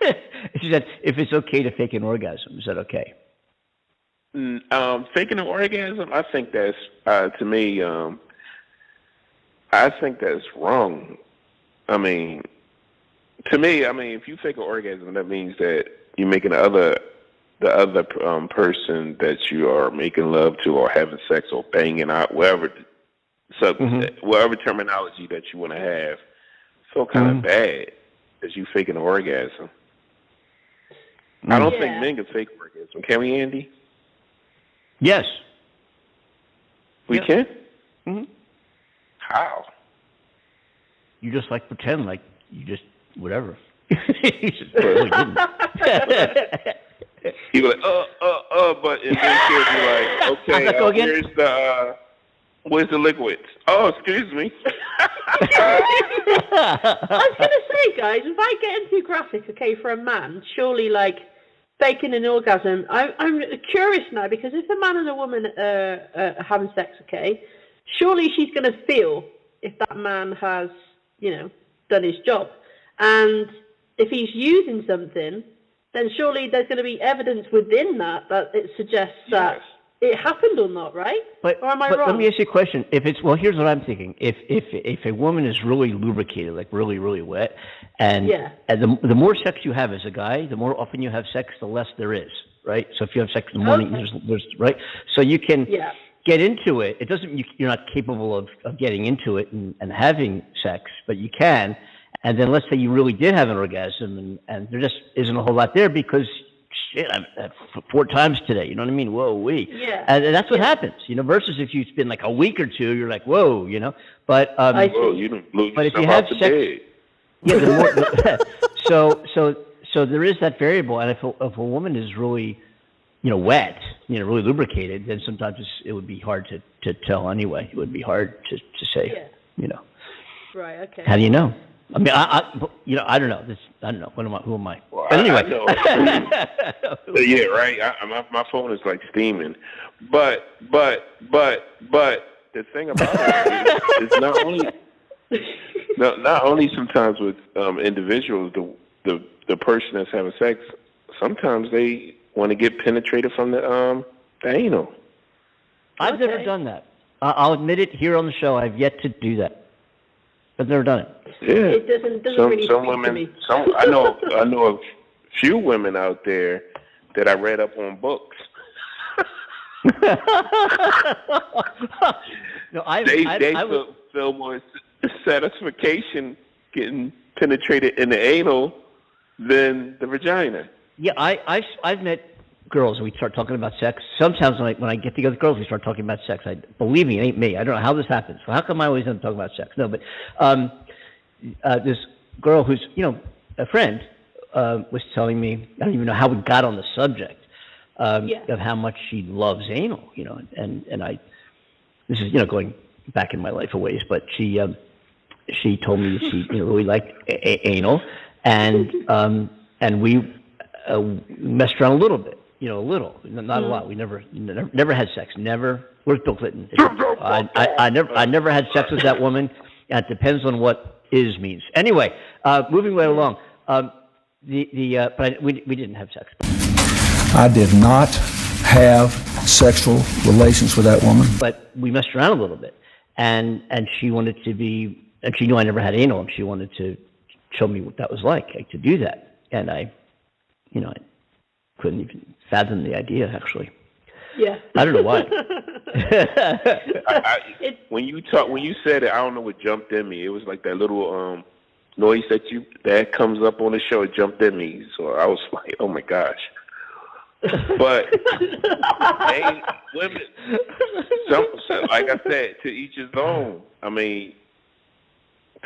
she said if it's okay to fake an orgasm, is that okay? Mm, um, faking an orgasm, I think that's uh, to me. Um, I think that's wrong. I mean, to me, I mean, if you fake an orgasm, that means that you're making the other the other um, person that you are making love to, or having sex, or banging out, whatever, so Mhm. whatever terminology that you want to have, feel kind of Mhm. bad as you faking an orgasm. I don't Yeah. think men can fake orgasm. Can we, Andy? Yes. We Yeah. can. hmm How? You just like pretend like you just whatever. you just really didn't. He was like, uh, uh, uh, but and then she'll be like, okay, Go uh, again? where's the, uh, where's the liquids? Oh, excuse me. I was gonna say, guys, if I get into graphic, okay, for a man, surely like faking an orgasm. I, I'm curious now because if a man and a woman uh, uh, are having sex, okay, surely she's gonna feel if that man has, you know, done his job, and if he's using something, then surely there's going to be evidence within that that it suggests that it happened or not, right? But, or am I but wrong? let me ask you a question. If it's well, here's what I'm thinking. If if if a woman is really lubricated, like really really wet, and Yeah. and the the more sex you have as a guy, the more often you have sex, the less there is, right? So if you have sex in the morning, Okay. there's there's right. So you can Yeah. get into it. It doesn't you, you're not capable of of getting into it and, and having sex, but you can. And then let's say you really did have an orgasm, and and there just isn't a whole lot there because. Shit, I'm uh, f- four times today. You know what I mean? Whoa, we. Yeah. And, and that's what happens, you know. Versus if you spend like a week or two, you're like, whoa, you know. But um, Whoa, you done blew But if you yourself have sex- bed. yeah, the more, the, so so so there is that variable, and if a, if a woman is really, you know, wet, you know, really lubricated, then sometimes it's, it would be hard to to tell anyway. It would be hard to to say, Yeah. you know. Right. Okay. How do you know? I mean, I, I you know, I don't know. This I don't know. What am I? Who am I? Well, but I- I anyway. know. yeah, right. I, my my phone is like steaming, but but but but the thing about it is, is not only no, not only sometimes with um, individuals, the the the person that's having sex, sometimes they want to get penetrated from the um the anal. I've never done that. I- I'll admit it here on the show. I've yet to do that. I've never done it. Yeah. It doesn't doesn't some really some speak to women me. some I know I know a few women out there that I read up on books. no, I, They I, they I, was, feel, feel more satisfaction getting penetrated in the anal than the vagina. Yeah, I, I, I've met girls and we start talking about sex. Sometimes when I, when I get together with girls, we start talking about sex. I believe me, it ain't me. I don't know how this happens. So how come I always end up talking about sex? No, but um, uh, this girl who's you know a friend uh, was telling me. I don't even know how we got on the subject um, Yeah. of how much she loves anal. You know, and and I this is you know going back in my life a ways, but she um, she told me that she you know really liked a- a- anal, and um, and we uh, messed around a little bit, you know, a little, n- not a lot. We never never, never had sex. Never. Where's Bill Clinton? I, I, I never I never had sex with that woman. And it depends on what is means. Anyway, uh, moving right along. Um, the the uh, but I, we we didn't have sex. I did not have sexual relations with that woman. but we messed around a little bit, and and she wanted to be, and she knew I never had anal, and she wanted to show me what that was like, like to do that, and I, you know, I couldn't even fathom the idea actually. Yeah. I don't know why. I, I, It- when you talk, when you said it, I don't know what jumped in me. It was like that little um noise that you that comes up on the show. It jumped in me, so I was like, oh my gosh. But they, women, some, some, like I said, to each his own. I mean,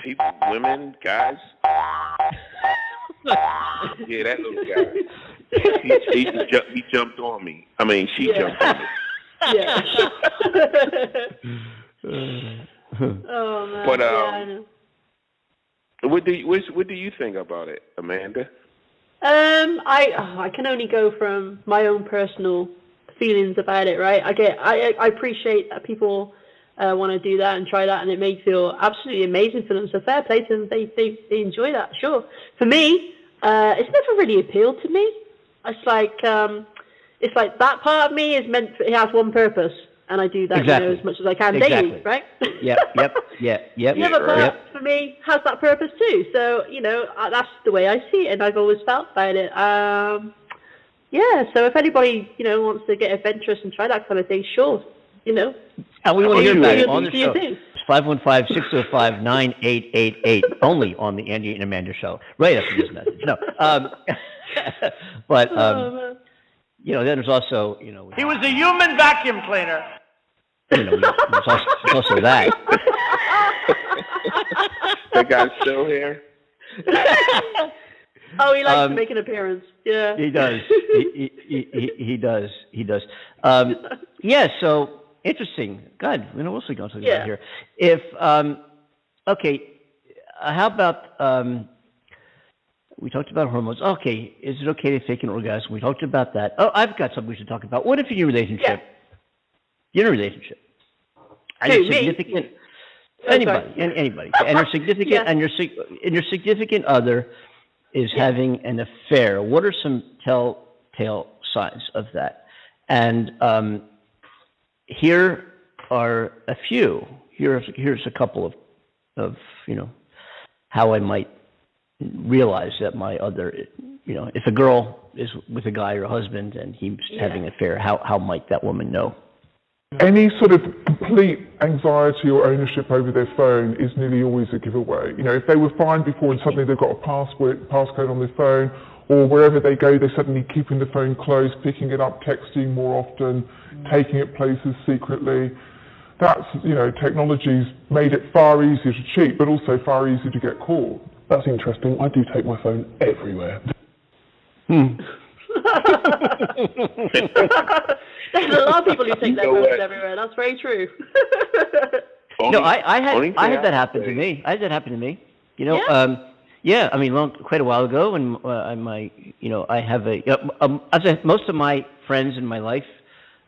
people, women, guys. Yeah, that little guy. He, he, jumped, he jumped on me. I mean, she Yeah. jumped on me. yeah. oh man. But, yeah, um, know. What do you, what, what do you think about it, Amanda? Um, I oh, I can only go from my own personal feelings about it, right? I get I I appreciate that people uh, want to do that and try that, and it may feel absolutely amazing for them. So fair play to them. They they, they enjoy that. Sure. For me, uh, it's never really appealed to me. It's like um, it's like that part of me is meant. For, it has one purpose, and I do that you know, as much as I can Exactly. daily, right? Yep, yep, yep, yep. The other part yep. for me has that purpose too. So you know uh, that's the way I see it, and I've always felt about it. Um, yeah. So if anybody you know wants to get adventurous and try that kind of thing, sure. You know. And we want to hear Do about it on the show. thing. 515-605-9888, only on the Andy and Amanda show, right after this message. No, um, but Oh, um, you know, then there's also, you know, He was a human vacuum cleaner. you know, there's also, there's also that. That guy's still here. oh, he likes Um, to make an appearance. Yeah. He does. he, he, he, he does. He does. Um, yeah. So interesting. God, you know, what else are we going to talk Yeah. here? If um, okay, uh, how about um, we talked about hormones. Okay, is it okay to fake an orgasm? We talked about that. Oh, I've got something we should talk about. What if you're in your relationship, you're in a relationship, and Who, your me? significant Oh, anybody, an- anybody, and your significant Yeah. and your and your significant other is having an affair. What are some telltale signs of that? And um, here are a few. Here's here's a couple of of you know how I might realize that my other you know if a girl is with a guy or a husband and he's having an affair, how how might that woman know? Mm-hmm. Any sort of complete anxiety or ownership over their phone is nearly always a giveaway. You know, if they were fine before and suddenly they've got a password, passcode on their phone, or wherever they go, they're suddenly keeping the phone close, picking it up, texting more often, mm-hmm. taking it places secretly. That's, you know, technology's made it far easier to cheat, but also far easier to get caught. That's interesting. I do take my phone everywhere. Hmm. There's a lot of people who take their phones everywhere. That's very true. no, I, I had I had that happen to me. I had that happen to me. You know, Yeah? um, yeah. I mean, long, quite a while ago, and uh, I- my, you know, I have a. Uh, um, as I, most of my friends in my life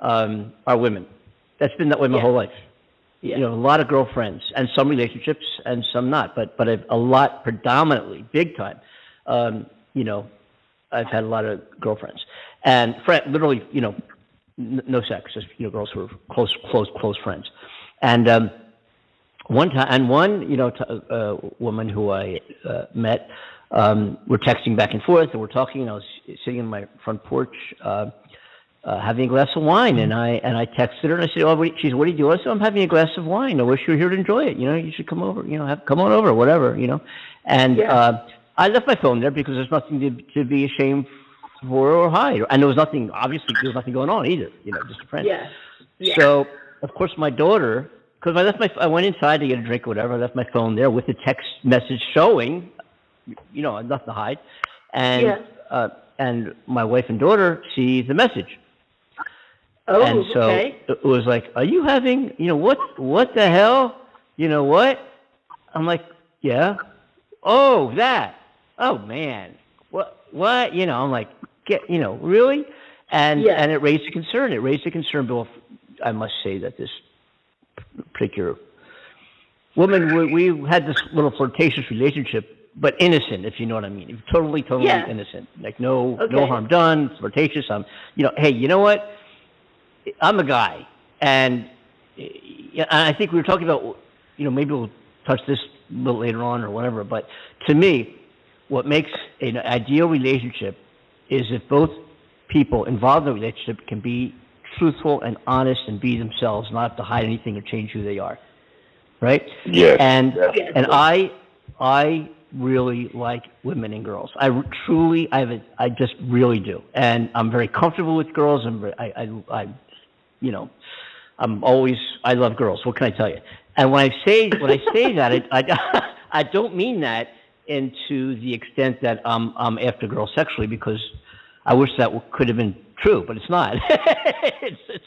um, are women. That's been that way my Yeah. whole life. You know, a lot of girlfriends, and some relationships, and some not. But but I've, a lot, predominantly, big time. Um, you know, I've had a lot of girlfriends, and friend, literally, you know, n- no sex, just you know, girls who are close, close, close friends, and. um one time, and one, you know, t- uh, woman who I uh, met, um, we're texting back and forth, and we're talking, and I was sitting in my front porch, uh, uh, having a glass of wine, and I and I texted her, and I said, "Oh, what, she said, what are you doing?" I said, "I'm having a glass of wine. I wish you were here to enjoy it. You know, you should come over. You know, have come on over, whatever. You know." And Yeah. uh, I left my phone there because there's nothing to, to be ashamed for or hide, and there was nothing. Obviously, there was nothing going on either. You know, just a friend. Yeah. Yeah. So, of course, my daughter, because I left my, I went inside to get a drink or whatever. I left my phone there with the text message showing, you know, nothing to hide, and Yeah. uh, and my wife and daughter see the message, Oh, and so okay. it was like, "Are you having, you know, what, what the hell, you know what?" I'm like, "Yeah." Oh, that. Oh man, what, what? You know, I'm like, get, you know, really, and Yeah. and it raised a concern. It raised a concern, Bill. I must say that this particular woman, we, we had this little flirtatious relationship, but innocent, if you know what I mean. Totally, totally Yeah. innocent. Like no, no harm done. Flirtatious. I'm, you know, hey, you know what? I'm a guy, and yeah, I think we were talking about, you know, maybe we'll touch this a little later on or whatever. But to me, what makes an ideal relationship is if both people involved in the relationship can be truthful and honest and be themselves, not have to hide anything or change who they are, right? Yes. And definitely. and I I really like women and girls. I truly I have a, I just really do, and I'm very comfortable with girls. I'm I I I you know I'm always I love girls. What can I tell you? And when I say when I say that, I, I I don't mean that into the extent that I'm I'm after girls sexually because I wish that could have been true, but it's not. it's, it's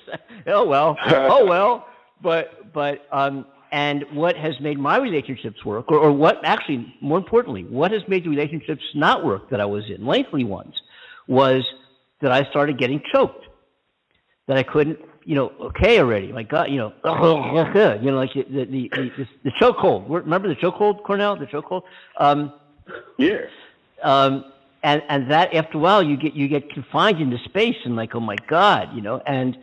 oh well, oh well. But but um and what has made my relationships work, or, or what actually more importantly, what has made the relationships not work that I was in, lengthy ones, was that I started getting choked that I couldn't you know, okay already. My God, you know, you know, like the the the, the, chokehold. Remember the chokehold, Cornell? The chokehold. Um, Yeah. um, and and that after a while you get you get confined into space and like oh my god you know and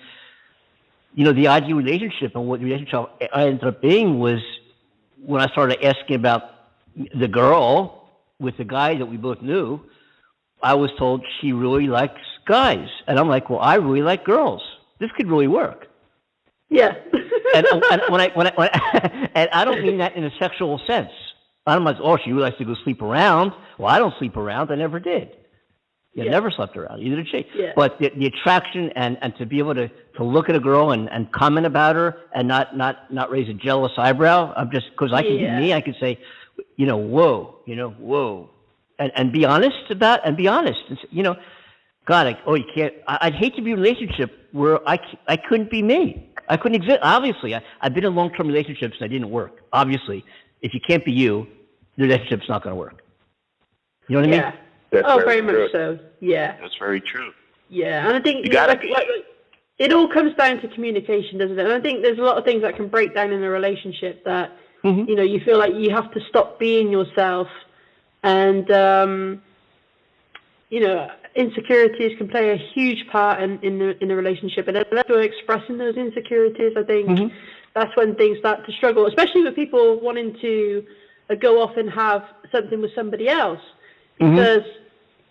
you know the ideal relationship and what the relationship I ended up being was when I started asking about the girl with the guy that we both knew I was told she really likes guys and I'm like well I really like girls this could really work Yeah. and, and when I when I, when I and I don't mean that in a sexual sense. I'm like, oh, she likes to go sleep around. Well, I don't sleep around. I never did. Yeah, Yeah. never slept around. Either did she. Yeah. But the, the attraction and, and to be able to, to look at a girl and, and comment about her and not, not, not raise a jealous eyebrow. I'm just because I can Yeah. be me. I can say, you know, whoa, you know, whoa, and and be honest about and be honest. And, you know, God, I, oh, you can't. I, I'd hate to be in a relationship where I, I couldn't be me. I couldn't exist. Obviously, I, I've been in long term relationships and I didn't work. Obviously, if you can't be you, the relationship's not going to work. You know what I mean? yeah. That's oh, very very much so. Yeah. That's very true. Yeah, and I think You gotta like, like, like, it all comes down to communication, doesn't it? And I think there's a lot of things that can break down in a relationship that Mhm. you know you feel like you have to stop being yourself, and um, you know insecurities can play a huge part in in the in the relationship, and unless you're expressing those insecurities, I think Mhm. that's when things start to struggle, especially with people wanting to uh, go off and have something with somebody else Mhm. because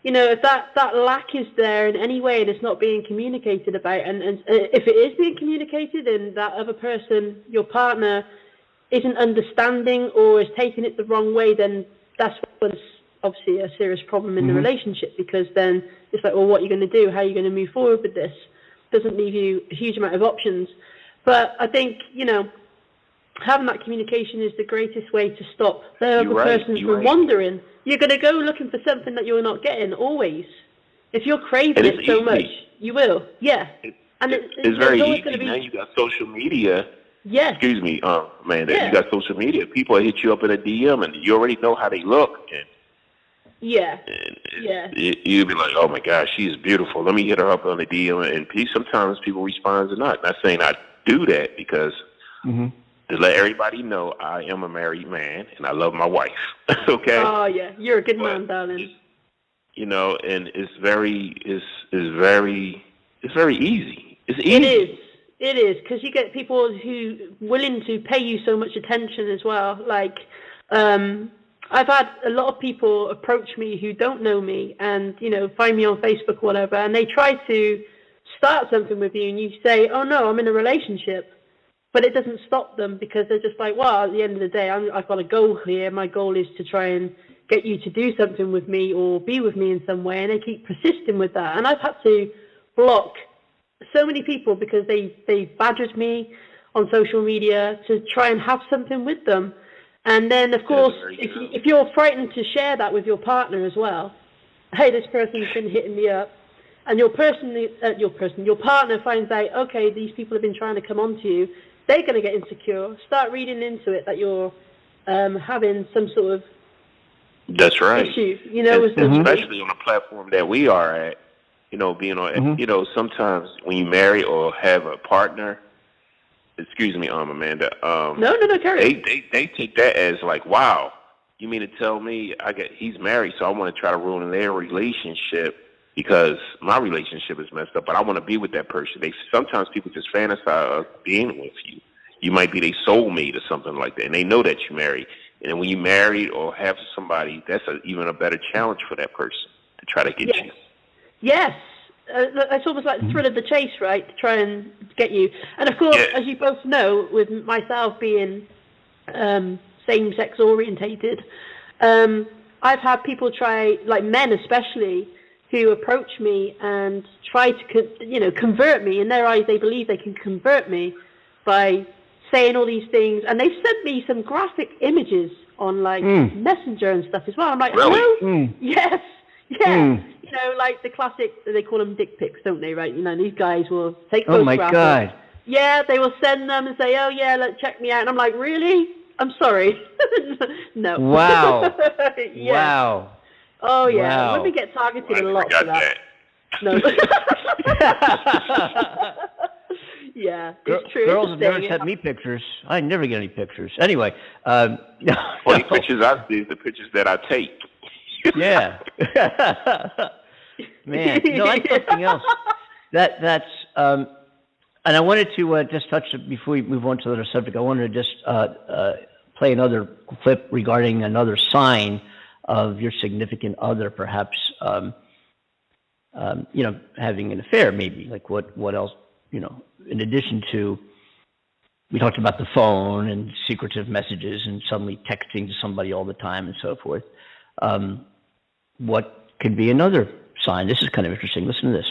you know if that that lack is there in any way and it's not being communicated about and, and uh, if it is being communicated and that other person your partner isn't understanding or is taking it the wrong way then that's when obviously a serious problem in the Mhm. relationship because then it's like well what are you going to do how are you going to move forward with this doesn't leave you a huge amount of options but i think you know having that communication is the greatest way to stop the other You're right, person from right. wandering. You're going to go looking for something that you're not getting always. If you're craving it so easy. much, you will. Yeah. It- And it- it- it's very easy. be- Now you got social media. Yes. Excuse me, um, man. Yeah. You got social media. People hit you up in a DM, and you already know how they look, and, Yeah. and Yeah. you'd be like, "Oh my gosh, she's beautiful. Let me hit her up on the DM." And pe- sometimes people respond or not. Not saying I do that because Mhm. to let everybody know I am a married man and I love my wife. okay. Oh yeah. You're a good But man, darling. you know, and it's very, it's, it's very, it's very easy. It's easy. It is. It is because you get people who willing to pay you so much attention as well. Like, um, I've had a lot of people approach me who don't know me and you know find me on Facebook or whatever, and they try to start something with you, and you say, "Oh no, I'm in a relationship," but it doesn't stop them because they're just like, "Well, at the end of the day, I'm, I've got a goal here. My goal is to try and get you to do something with me or be with me in some way," and they keep persisting with that. And I've had to block so many people because they they badgered me on social media to try and have something with them. And then, of course, very if, true. you, if you're frightened to share that with your partner as well, hey, this person's been hitting me up, and your person, uh, your person, your partner finds out, okay, these people have been trying to come on to you, they're going to get insecure. Start reading into it that you're um, having some sort of That's right. issue, you know, with And especially on a platform that we are at, you know, being on, Mhm. you know, sometimes when you marry or have a partner, excuse me, um, Amanda, um, No, no, no, carry they, they they take that as like, wow, you mean to tell me I get he's married, so I want to try to ruin their relationship because my relationship is messed up, but I want to be with that person. They sometimes people just fantasize of being with you. You might be their soulmate or something like that, and they know that you're married. And when you married or have somebody, that's a, even a better challenge for that person to try to get Yes. you. Yes. Uh, it's almost like the thrill of the chase, right? To try and get you. And of course, Yeah. as you both know, with myself being um, same-sex orientated, um, I've had people try, like men especially, who approach me and try to, con- you know, convert me. In their eyes, they believe they can convert me by saying all these things, and they've sent me some graphic images on like Mm. Messenger and stuff as well. I'm like, Really? hello? Mm. Yes. Yeah. Mm. You know, like the classic, they call them dick pics, don't they? Right? You know, these guys will take Oh my photographs. God. Yeah, they will send them and say, "Oh yeah, let check me out." And I'm like, "Really? I'm sorry." no. Wow. yeah. Wow. Oh yeah. Wow. Women get targeted I a lot forgot for that. that. No. Yeah, Girl- it's true. Girls it's have never thing. sent me pictures. I never get any pictures. Anyway, um, Only pictures I see is the pictures that I take. Yeah. Man, no, that's something else. That that's um, and I wanted to uh, just touch before we move on to another subject. I wanted to just uh, uh, play another clip regarding another sign of your significant other, perhaps. Um, um, you know, having an affair, maybe. Like what? What else? You know, in addition to we talked about the phone and secretive messages and suddenly texting to somebody all the time and so forth. Um, what could be another sign? This is kind of interesting. Listen to this.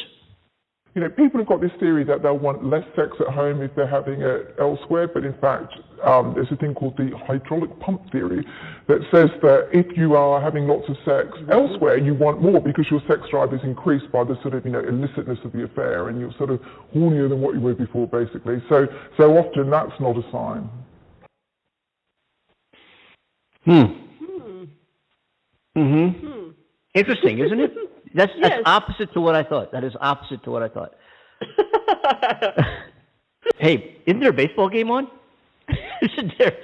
You know, people have got this theory that they'll want less sex at home if they're having it elsewhere, but in fact, um, there's a thing called the hydraulic pump theory that says that if you are having lots of sex elsewhere, you want more because your sex drive is increased by the sort of, you know, illicitness of the affair and you're sort of hornier than what you were before, basically. So, so often that's not a sign. Hmm. Mm-hmm. Interesting, isn't it? That's that's opposite to what I thought. That is opposite to what I thought. hey, isn't there a baseball game on? isn't there?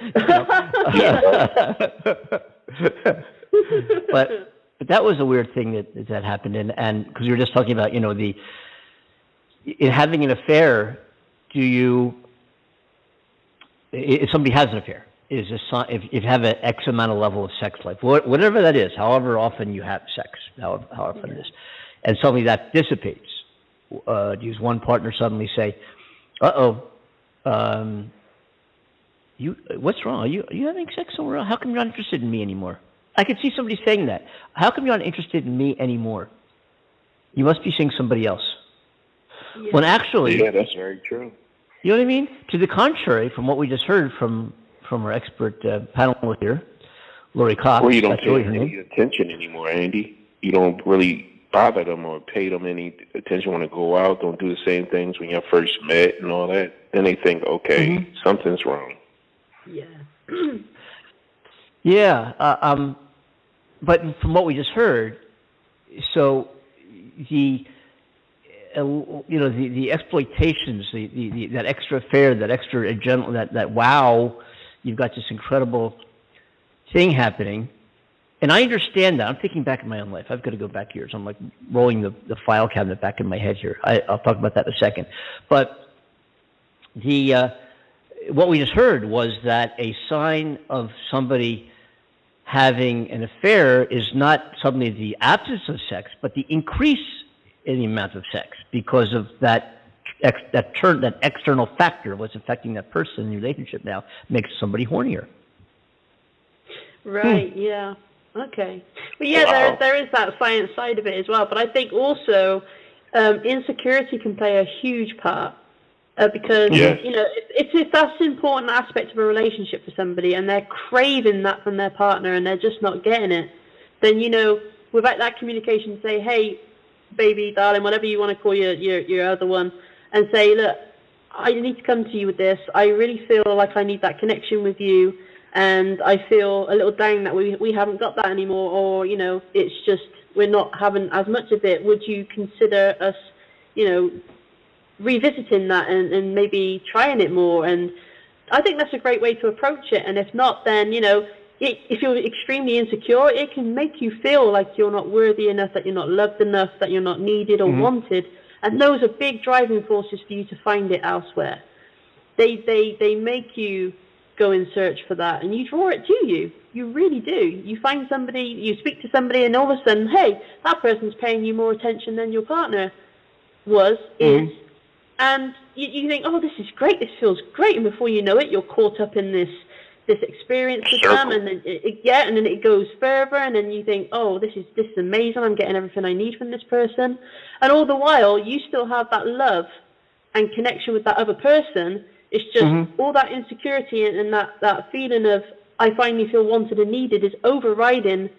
but but that was a weird thing that that happened, and and because you were just talking about you know the in having an affair, do you if somebody has an affair, is a sign, if, if you have an X amount of level of sex life, wha- whatever that is, however often you have sex, however, how often it is, and suddenly that dissipates, uh, does one partner suddenly say, uh-oh, um, you, what's wrong? Are you, are you having sex somewhere else? How come you're not interested in me anymore? I could see somebody saying that. How come you're not interested in me anymore? You must be seeing somebody else. When actually, Yeah, that's very true. you know what I mean? To the contrary, from what we just heard from from our expert uh, panelist here, Lori Cox. Or you don't pay really her name. any attention anymore, Andy. You don't really bother them or pay them any attention when they go out. Don't do the same things when you first met and all that. Then they think, okay, Mm-hmm. something's wrong. Yeah. Yeah, uh, um, but from what we just heard, so the uh, you know the, the exploitations, the, the, the that extra fare, that extra adrenaline, that that wow, you've got this incredible thing happening, and I understand that. I'm thinking back in my own life. I've got to go back years. I'm like rolling the, the file cabinet back in my head here. I, I'll talk about that in a second, but the uh, what we just heard was that a sign of somebody having an affair is not suddenly the absence of sex, but the increase in the amount of sex because of that ex- that turn that external factor what's affecting that person in the relationship now makes somebody hornier. Right. Yeah. Okay. Well, yeah, there there is that science side of it as well. But I think also um, insecurity can play a huge part uh, because Yes. you know if, if if that's an important aspect of a relationship for somebody and they're craving that from their partner and they're just not getting it, then you know without that communication, say, hey, baby, darling, whatever you want to call your your your other one, and say, look, I need to come to you with this. I really feel like I need that connection with you, and I feel a little down that we we haven't got that anymore, or you know, it's just we're not having as much of it. Would you consider us, you know, revisiting that and, and maybe trying it more? And I think that's a great way to approach it. And if not, then you know, it, if you're extremely insecure, it can make you feel like you're not worthy enough, that you're not loved enough, that you're not needed or Mhm. wanted. And those are big driving forces for you to find it elsewhere. They they they make you go and search for that, and you draw it to you. You really do. You find somebody, you speak to somebody, and all of a sudden, hey, that person's paying you more attention than your partner was, is, mm-hmm. and you, you think, oh, this is great, this feels great, and before you know it, you're caught up in this this experience with them, and then it, it, yeah, and then it goes further, and then you think, oh, this is this is amazing, I'm getting everything I need from this person, and all the while, you still have that love and connection with that other person. It's just Mhm. all that insecurity and, and that that feeling of I finally feel wanted and needed is overriding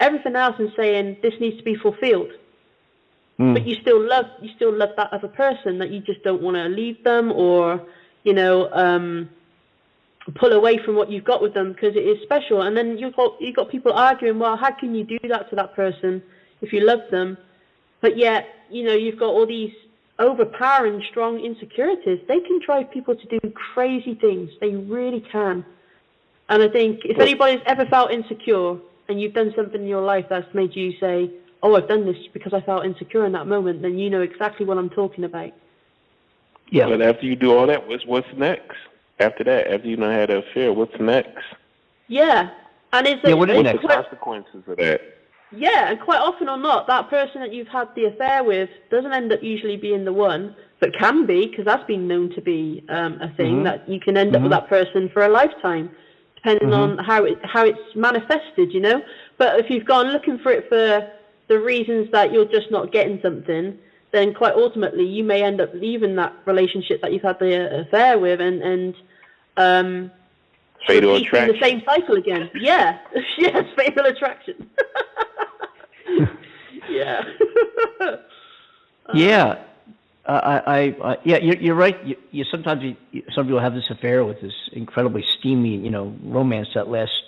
everything else and saying this needs to be fulfilled but you still love you still love that other person that you just don't want to leave them or you know um pull away from what you've got with them because it is special and then you've got you've got people arguing well how can you do that to that person if you love them but yet you know you've got all these overpowering, strong insecurities, they can drive people to do crazy things. They really can. And I think if anybody's ever felt insecure and you've done something in your life that's made you say, "Oh, I've done this because I felt insecure in that moment," then you know exactly what I'm talking about. Yeah. But after you do all that, what's what's next? After that, after you done had an affair, what's next? Yeah. And is Yeah, it, what is it's next? quite- Consequences of that. Yeah, and quite often or not, that person that you've had the affair with doesn't end up usually being the one, but can be because that's been known to be um, a thing Mhm. that you can end up with that person for a lifetime, depending on how it how it's manifested, you know. But if you've gone looking for it for the reasons that you're just not getting something, then quite ultimately you may end up leaving that relationship that you've had the uh, affair with and and um, Fatal repeating attraction. the same cycle again. Yeah, yes, fatal attraction. yeah. Yeah, I, I, I, yeah, you're, you're right. You, you sometimes you, you, some people have this affair with this incredibly steamy, you know, romance that lasts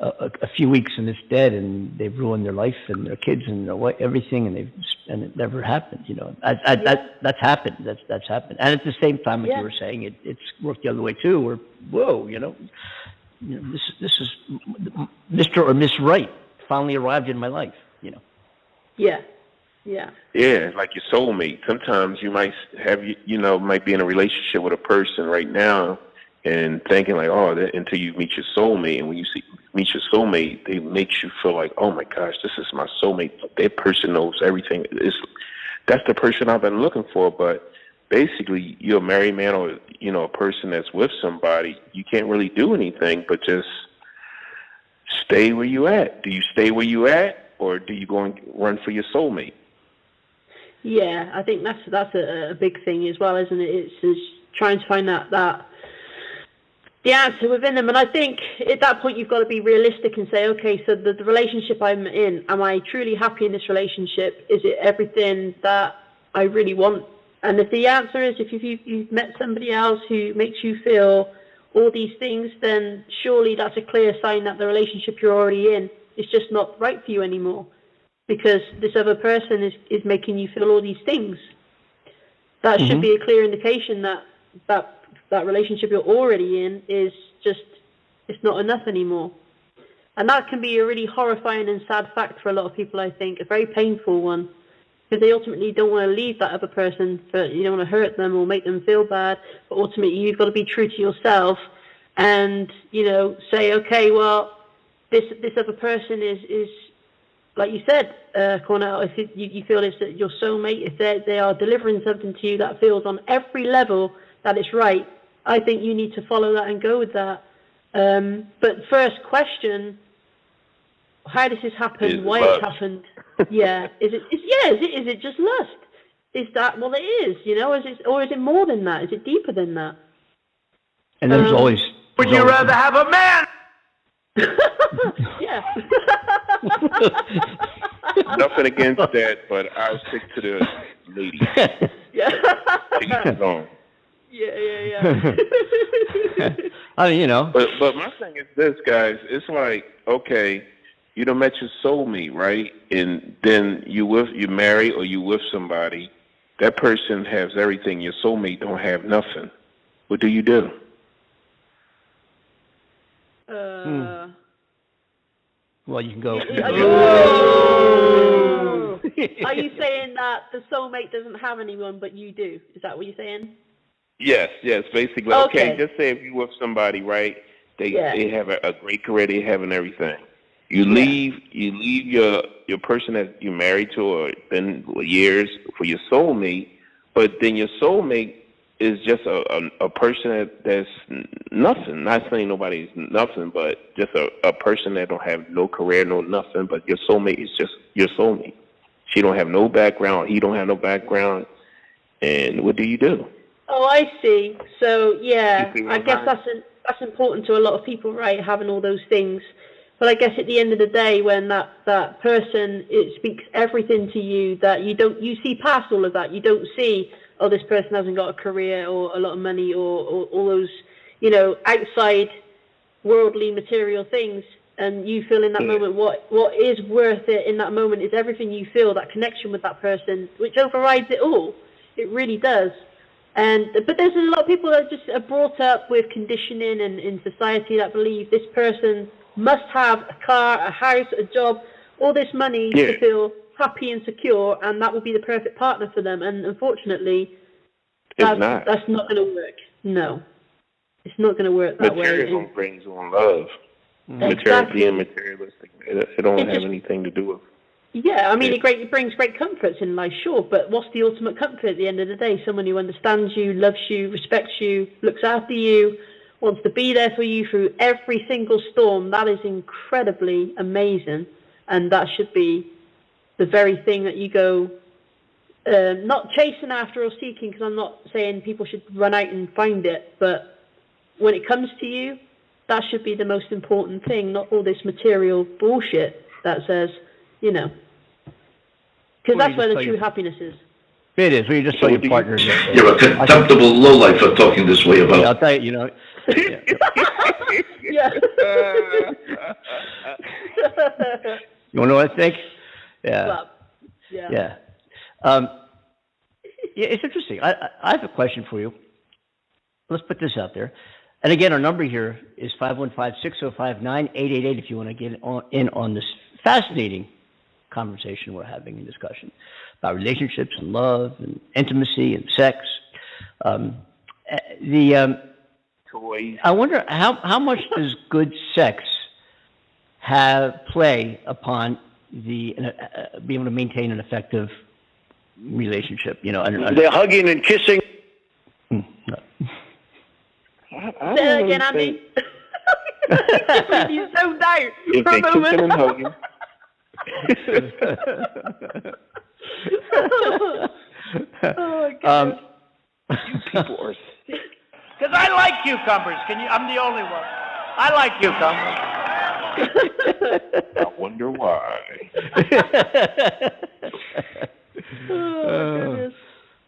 a, a, a few weeks and it's dead, and they've ruined their life and their kids and their, wi- everything, and they've and it never happened. You know, I, I, that that's happened. That's that's happened. And at the same time, like Yeah. you were saying, it, it's worked the other way too. Where whoa, you know, you know, this this is Mr. or Miss Right finally arrived in my life. You know. Yeah. Yeah. Yeah, like your soulmate. Sometimes you might have you you know might be in a relationship with a person right now, and thinking like, oh, that, until you meet your soulmate, and when you see meet your soulmate, they makes you feel like, oh my gosh, this is my soulmate. That person knows everything. It's that's the person I've been looking for. But basically, you're a married man or you know a person that's with somebody. You can't really do anything but just stay where you at. Do you stay where you at, or do you go and run for your soulmate? Yeah, I think that's that's a, a big thing as well, isn't it? It's, it's trying to find that that the answer within them, and I think at that point you've got to be realistic and say, okay, so the, the relationship I'm in, am I truly happy in this relationship? Is it everything that I really want? And if the answer is if you've, you've met somebody else who makes you feel all these things, then surely that's a clear sign that the relationship you're already in is just not right for you anymore because this other person is, is making you feel all these things. That should Mhm. be a clear indication that, that that relationship you're already in is just it's not enough anymore. And that can be a really horrifying and sad fact for a lot of people, I think, a very painful one. Because they ultimately don't want to leave that other person for you don't want to hurt them or make them feel bad, but ultimately you've got to be true to yourself and, you know, say, Okay, well, this this other person is is like you said, uh, Cornell, if you, you feel it's your soulmate, if they they are delivering something to you that feels on every level that it's right, I think you need to follow that and go with that. Um, but first question, how does this happen? Is Why it happened? yeah, is it? Is, yeah, is it? Is it just lust? Is that well? It is, you know. Is it, or is it more than that? Is it deeper than that? And there's Um, always. Would you always- rather have a man? yeah. Nothing against that, but I'll stick to the lady. yeah. Take it long. yeah, yeah, yeah. I mean, you know. But but my thing is this, guys. It's like okay, you don't met your soulmate, right? And then you with you marry or you with somebody. That person has everything. Your soulmate don't have nothing. What do you do? Uh, Well, you can go. Are you, are you saying that the soulmate doesn't have anyone, but you do? Is that what you're saying? Yes, yes. Basically, okay. Okay. just say if you with somebody, right? They Yeah. they have a, a great career. They having everything. You leave you leave your your person that you married to or been years for your soulmate, but then your soulmate is just a a, a person that, that's n- nothing. Not saying nobody's nothing, but just a, a person that don't have no career, no nothing. But your soulmate is just your soulmate. She don't have no background. He don't have no background. And what do you do? Oh, I see. So yeah, I guess saying? that's that's important to a lot of people, right? Having all those things. But I guess at the end of the day, when that that person it speaks everything to you that you don't you see past all of that. You don't see oh this person hasn't got a career or a lot of money or, or all those you know outside worldly material things. And you feel in that Yeah. moment what what is worth it in that moment is everything you feel that connection with that person, which overrides it all It really does. And but there's a lot of people that just are brought up with conditioning and in society that believe this person must have a car, a house, a job, all this money Yeah. to feel happy and secure, and that will be the perfect partner for them. And unfortunately, It's that's not. that's not going to work. No, it's not going to work that way. Materialism brings on love. Mm. Material, Exactly. being materialistic, it, it don't It have just- anything to do with. Yeah, I mean, it, great, it brings great comforts in life, sure, but what's the ultimate comfort at the end of the day? Someone who understands you, loves you, respects you, looks after you, wants to be there for you through every single storm. That is incredibly amazing, and that should be the very thing that you go um, not chasing after or seeking, because I'm not saying people should run out and find it, but when it comes to you, that should be the most important thing, not all this material bullshit that says, you know, because that's where the true your- happiness is. It is. Where you just So tell your do you- partner. that- You're a contemptible lowlife for talking this way Yeah, I'll about. tell you. You know. yeah. Yeah. You want to know what I think? Yeah. Well, yeah. Yeah. Um, yeah, it's interesting. I, I, I have a question for you. Let's put this out there. And again, our number here is 515-605-9888 if you want to get on, in on this fascinating conversation we're having and discussion about relationships and love and intimacy and sex. Um, uh, the um, Toys. I wonder how how much does good sex have play upon the uh, uh, being able to maintain an effective relationship? You know, and, and- They're hugging and kissing. Hmm, no. I, I Say that don't again, really Andy. think you zoned out if for they a moment. kissing and hugging, oh, my um, people are. Because I like cucumbers. Can you? I'm the only one. I like cucumbers. I wonder why. oh, my goodness.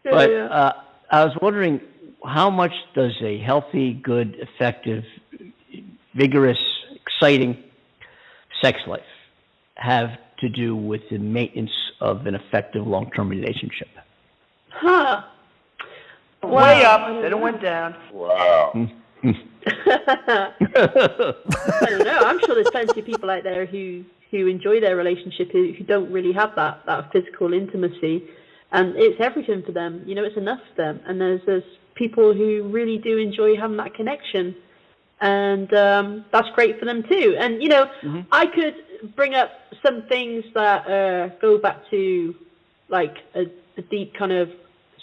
Yeah, but yeah. uh, I was wondering how much does a healthy, good, effective, vigorous, exciting sex life have to do with the maintenance of an effective long-term relationship? Huh. Way up, then it went down. Wow. I don't know. I'm sure there's plenty of people out there who who enjoy their relationship who, who don't really have that that physical intimacy, and it's everything for them. You know, it's enough for them. And there's there's people who really do enjoy having that connection, and um, that's great for them too. And you know, I could bring up some things that uh, go back to like a, a deep kind of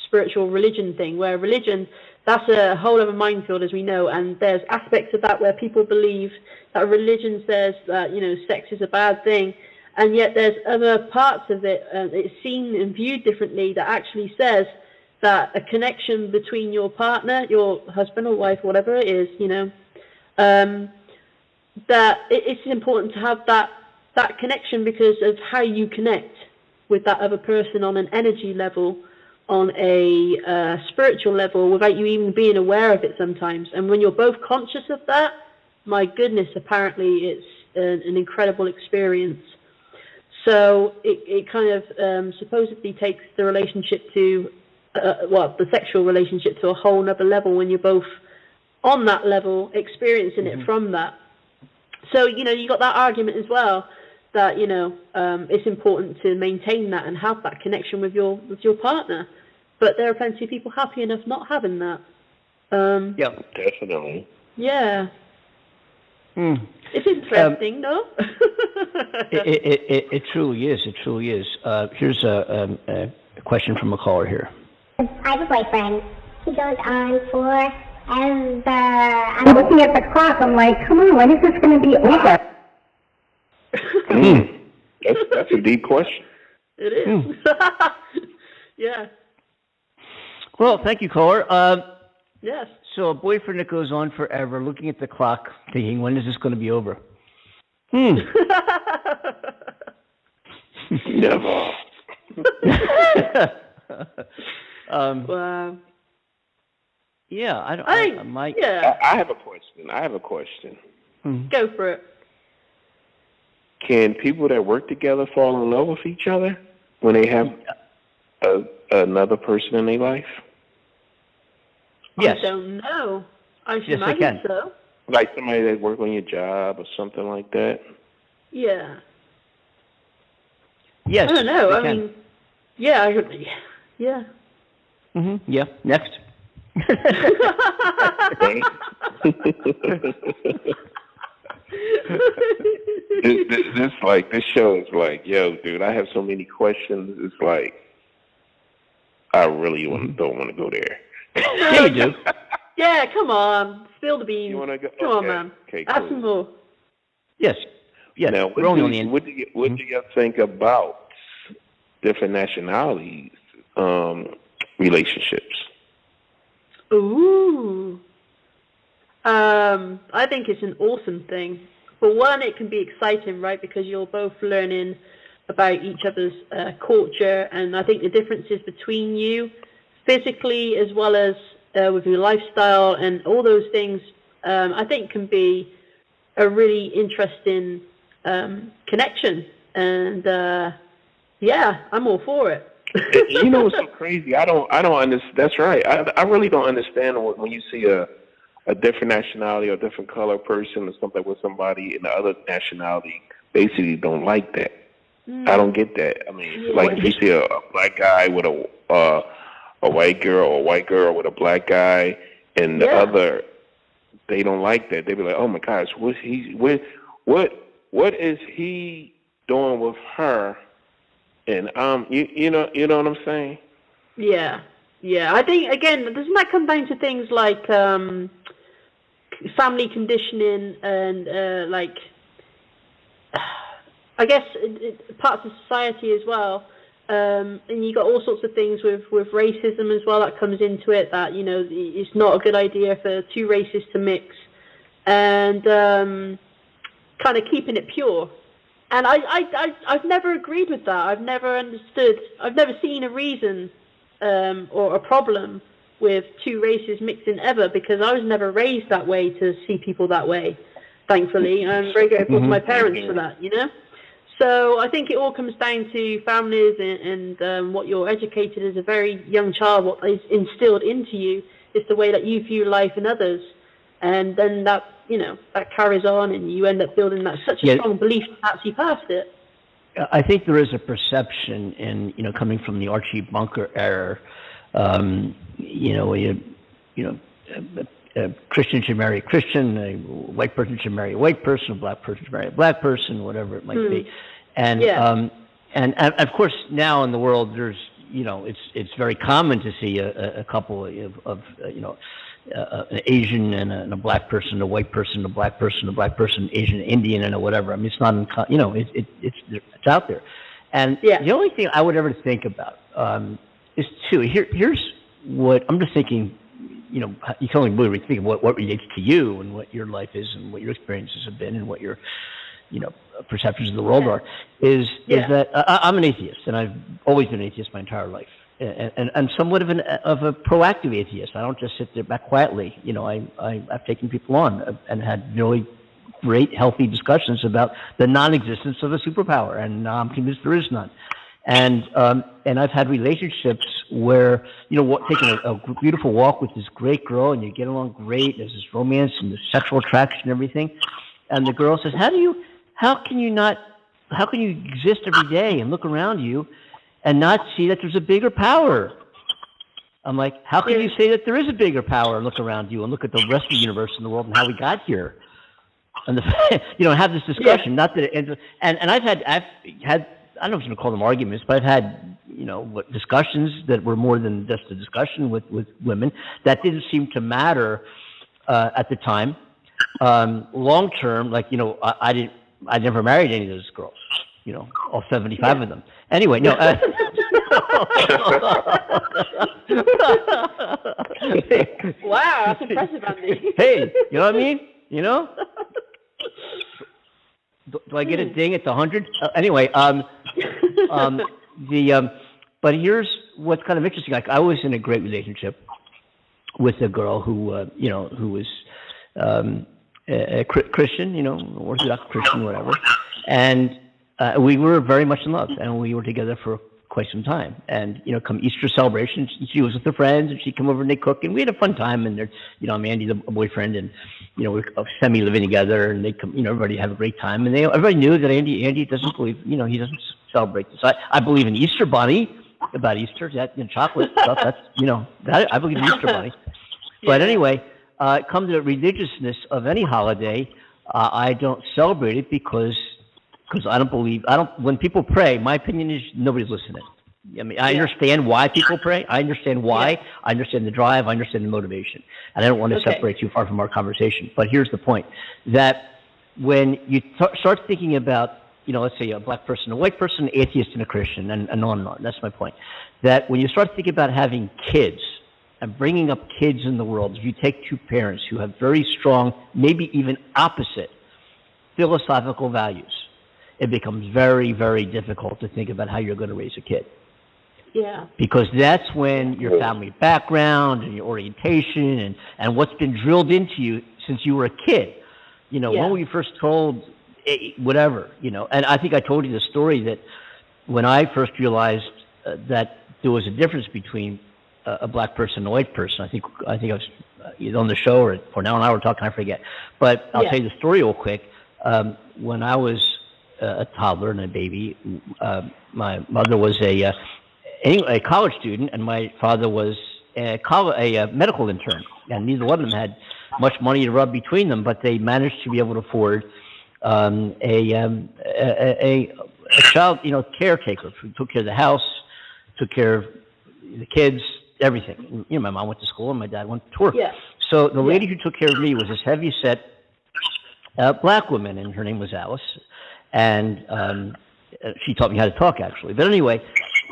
spiritual religion thing, where religion that's a whole other minefield, as we know, and there's aspects of that where people believe that religion says that you know sex is a bad thing, and yet there's other parts of it uh, it's seen and viewed differently that actually says that a connection between your partner, your husband or wife, whatever it is, you know, um, that it's important to have that that connection because of how you connect with that other person on an energy level, on a uh, spiritual level, without you even being aware of it sometimes. And when you're both conscious of that, my goodness, apparently it's an, an incredible experience. So it, it kind of um, supposedly takes the relationship to, uh, well, the sexual relationship to a whole other level when you're both on that level, experiencing it from that. So, you know, you got that argument as well that, you know, um, it's important to maintain that and have that connection with your with your partner. But there are plenty of people happy enough not having that. Um, Yeah. Definitely. yeah. Hmm. It's interesting, no? It, it, it, it, it truly is. It truly is. Uh, here's a, um, a question from a caller here. I have a boyfriend. He goes on forever. I'm looking at the clock. I'm like, come on, when is this going to be over? Mm. That's that's a deep question. it is. yeah. Well, thank you, caller. Uh, Yes. so a boyfriend that goes on forever, looking at the clock, thinking, when is this going to be over? Hmm. Never. um, wow. yeah, I don't. I I, I might. yeah. I, I have a question. I have a question. Hmm. Go for it. Can people that work together fall in love with each other when they have a, another person in their life? Yes. I don't know. I should Yes, they imagine can. so. Like somebody that work on your job or something like that? Yeah. Yes. I don't know. I can. mean, yeah, I could, yeah. hmm Yeah. Next. this, this, this like this show is like, yo, dude, I have so many questions. It's like, I really want, don't want to go there. yeah, you do. Yeah, come on. Spill the beans. You want to go? Come on, man. Okay, Add cool. some more. Yes. Yes. Now, We're what do, on you, what do you what do you think about different nationalities um, relationships? Ooh. Um, I think it's an awesome thing. For one, it can be exciting, right? Because you're both learning about each other's uh, culture, and I think the differences between you, physically as well as uh, with your lifestyle and all those things, um, I think can be a really interesting um, connection. And uh, yeah, I'm all for it. you know what's so crazy? I don't I don't understand. That's right. I I really don't understand when when you see a a different nationality or different color person or something with somebody in the other nationality basically don't like that. I don't get that. I mean, like if you see a, a black guy with a uh, a white girl or a white girl with a black guy, and the Yeah. other, they don't like that. They be like, "Oh my gosh, what's he? What what what is he doing with her?" And um, you you know you know what I'm saying? Yeah, yeah. I think again, doesn't that come down to things like um, family conditioning and uh, like, I guess it, it, parts of society as well. Um, and you got all sorts of things with with racism as well that comes into it. That you know it's not a good idea for two races to mix, and um, kind of keeping it pure. And I, I, I, I've never agreed with that. I've never understood. I've never seen a reason um, or a problem with two races mixing ever because I was never raised that way to see people that way. Thankfully, I'm very grateful to my parents for that. You know. So I think it all comes down to families and, and um, what you're educated as a very young child, what is instilled into you is the way that you view life and others, and then that you know that carries on, and you end up building that such a Yeah. strong belief that see past it. I think there is a perception in, you know, coming from the Archie Bunker era, um, you know, you, you know, a, a Christian should marry a Christian, a white person should marry a white person, a black person should marry a black person, whatever it might Hmm. be. And, Yeah. um, and, and of course, now in the world, there's, you know, it's, it's very common to see a, a- couple of, of uh, you know, uh, an Asian and a, and a black person, a white person, a black person, a black person, Asian, Indian, and a whatever. I mean, it's not, unco- you know, it, it, it's it's out there. And yeah. the only thing I would ever think about um, is two. Here, here's what I'm just thinking. You know, you can only really think of what what relates to you and what your life is and what your experiences have been and what your you know perceptions of the world are. Is Yeah. is that I, I'm an atheist and I've always been an atheist my entire life and, and, and somewhat of an of a proactive atheist. I don't just sit there back quietly. You know, I, I I've taken people on uh, and had really great, healthy discussions about the non-existence of a superpower, and I'm convinced there is none. And um, and I've had relationships where you know, what, taking a, a beautiful walk with this great girl, and you get along great. There's this romance and the sexual attraction and everything. And the girl says, "How do you? How can you not? How can you exist every day and look around you and not see that there's a bigger power?" I'm like, how can you say that there is a bigger power and look around you and look at the rest of the universe and the world and how we got here? And the, you know, have this discussion. Not that, it, and and and I've had I've had I don't know if you to call them arguments, but I've had you know what discussions that were more than just a discussion with with women that didn't seem to matter uh, at the time. Um, long term, like you know, I, I didn't I never married any of those girls. You know, all seventy five of them. Anyway, no. Uh, Wow, that's impressive, Andy. hey, you know what I mean? You know? Do, do I get a ding at the hundred? Uh, anyway, um, um, the um, but here's what's kind of interesting. Like I was in a great relationship with a girl who, uh, you know, who was um, a, a Christian, you know, Orthodox Christian, whatever, and uh, we were very much in love, and we were together for quite some time. And you know, come Easter celebrations, she was with her friends, and she'd come over and they cook, and we had a fun time. And they're, you know, I'm Andy, the boyfriend, and you know, we're semi living together, and they come, you know, everybody have a great time. And they, everybody knew that Andy, Andy doesn't believe, you know, he doesn't celebrate this. I, I believe in Easter Bunny, about Easter, that you know, chocolate stuff. That's, you know, that I believe in Easter Bunny. But anyway, uh, come to the religiousness of any holiday, uh, I don't celebrate it because because I don't believe I don't. When people pray, my opinion is nobody's listening. I mean, I Yeah. understand why people pray. I understand why. I understand the drive. I understand the motivation. And I don't want to Okay. separate too far from our conversation. But here's the point: that when you t- start thinking about, you know, let's say a black person, a white person, an atheist, and a Christian, and, and on and on. That's my point. That when you start thinking about having kids and bringing up kids in the world, if you take two parents who have very strong, maybe even opposite philosophical values, it becomes very, very difficult to think about how you're going to raise a kid Yeah. because that's when your family background and your orientation and, and what's been drilled into you since you were a kid. You know, Yeah. when were you first told eh, whatever, you know? And I think I told you the story that when I first realized uh, that there was a difference between a, a black person and a white person, I think I think I was uh, either on the show or, or now and I were talking, I forget. But I'll Yeah. tell you the story real quick. Um, when I was a toddler and a baby, uh, my mother was a uh, a college student, and my father was a, college, a, uh medical intern, and neither one of them had much money to rub between them, but they managed to be able to afford um, a, um, a, a, a child, you know, caretaker who took care of the house, took care of the kids, everything. You know, my mom went to school, and my dad went to work. Yeah. So the lady who took care of me was this heavy set uh, black woman, and her name was Alice. And um, uh, she taught me how to talk, actually. But anyway,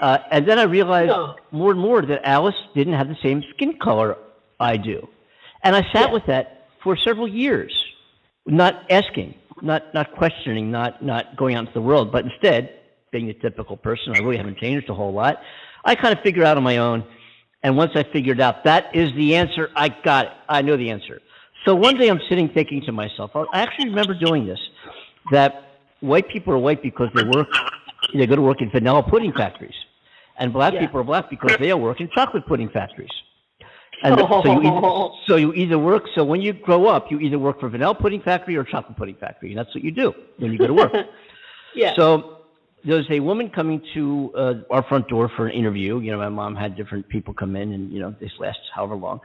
uh, and then I realized more and more that Alice didn't have the same skin color I do. And I sat Yeah. with that for several years, not asking, not, not questioning, not, not going out into the world, but instead, being a typical person, I really haven't changed a whole lot. I kind of figured out on my own. And once I figured out that is the answer, I got it. I know the answer. So one day I'm sitting thinking to myself, I actually remember doing this, that white people are white because they work, they go to work in vanilla pudding factories. And black Yeah. people are black because they work in chocolate pudding factories. And so, you either, so you either work, so when you grow up, you either work for vanilla pudding factory or chocolate pudding factory. And that's what you do when you go to work. Yeah. So there's a woman coming to uh, our front door for an interview. You know, my mom had different people come in, and you know, this lasts however long.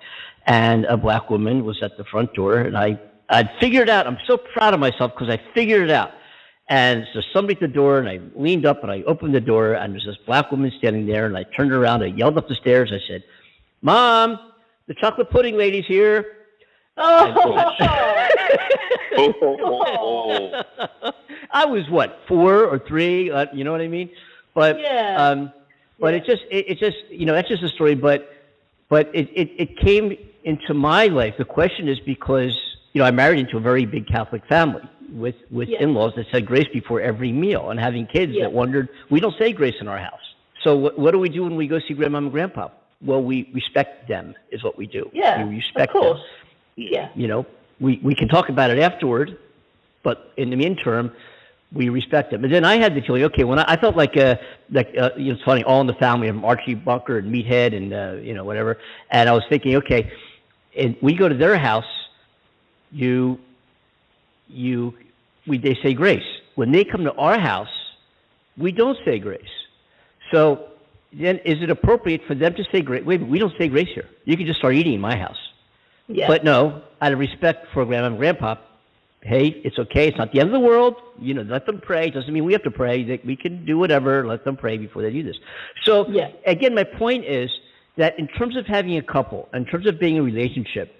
And a black woman was at the front door, and I I'd figured it out. I'm so proud of myself because I figured it out. And so somebody at the door, and I leaned up and I opened the door, and there's this black woman standing there, and I turned around, I yelled up the stairs, I said, "Mom, the chocolate pudding lady's here." Oh. I was what four or three, uh, you know what I mean? But Yeah. um, but Yeah. it just it, it just you know that's just a story. But but it, it it came into my life. The question is because you know I married into a very big Catholic family with with Yeah. in-laws that said grace before every meal, and having kids Yeah. that wondered we don't say grace in our house. So what what do we do when we go see grandma and grandpa? Well, we respect them is what we do. Yeah, we respect of course. them Yeah. you know, we, we can talk about it afterward, but in the interim, we respect them. And then I had the feeling, okay, when I, I felt like, uh, like uh, you know, it's funny, all in the family of Archie Bunker and Meathead and, uh, you know, whatever. And I was thinking, okay, and we go to their house, you, you, we, they say grace. When they come to our house, we don't say grace. So then is it appropriate for them to say grace? Wait, we don't say grace here. You can just start eating in my house. Yeah. But no, out of respect for grandma and grandpa, hey, it's okay. It's not the end of the world. You know, let them pray. It Doesn't mean we have to pray. That we can do whatever. Let them pray before they do this. So Yeah. again, my point is that in terms of having a couple, in terms of being in a relationship,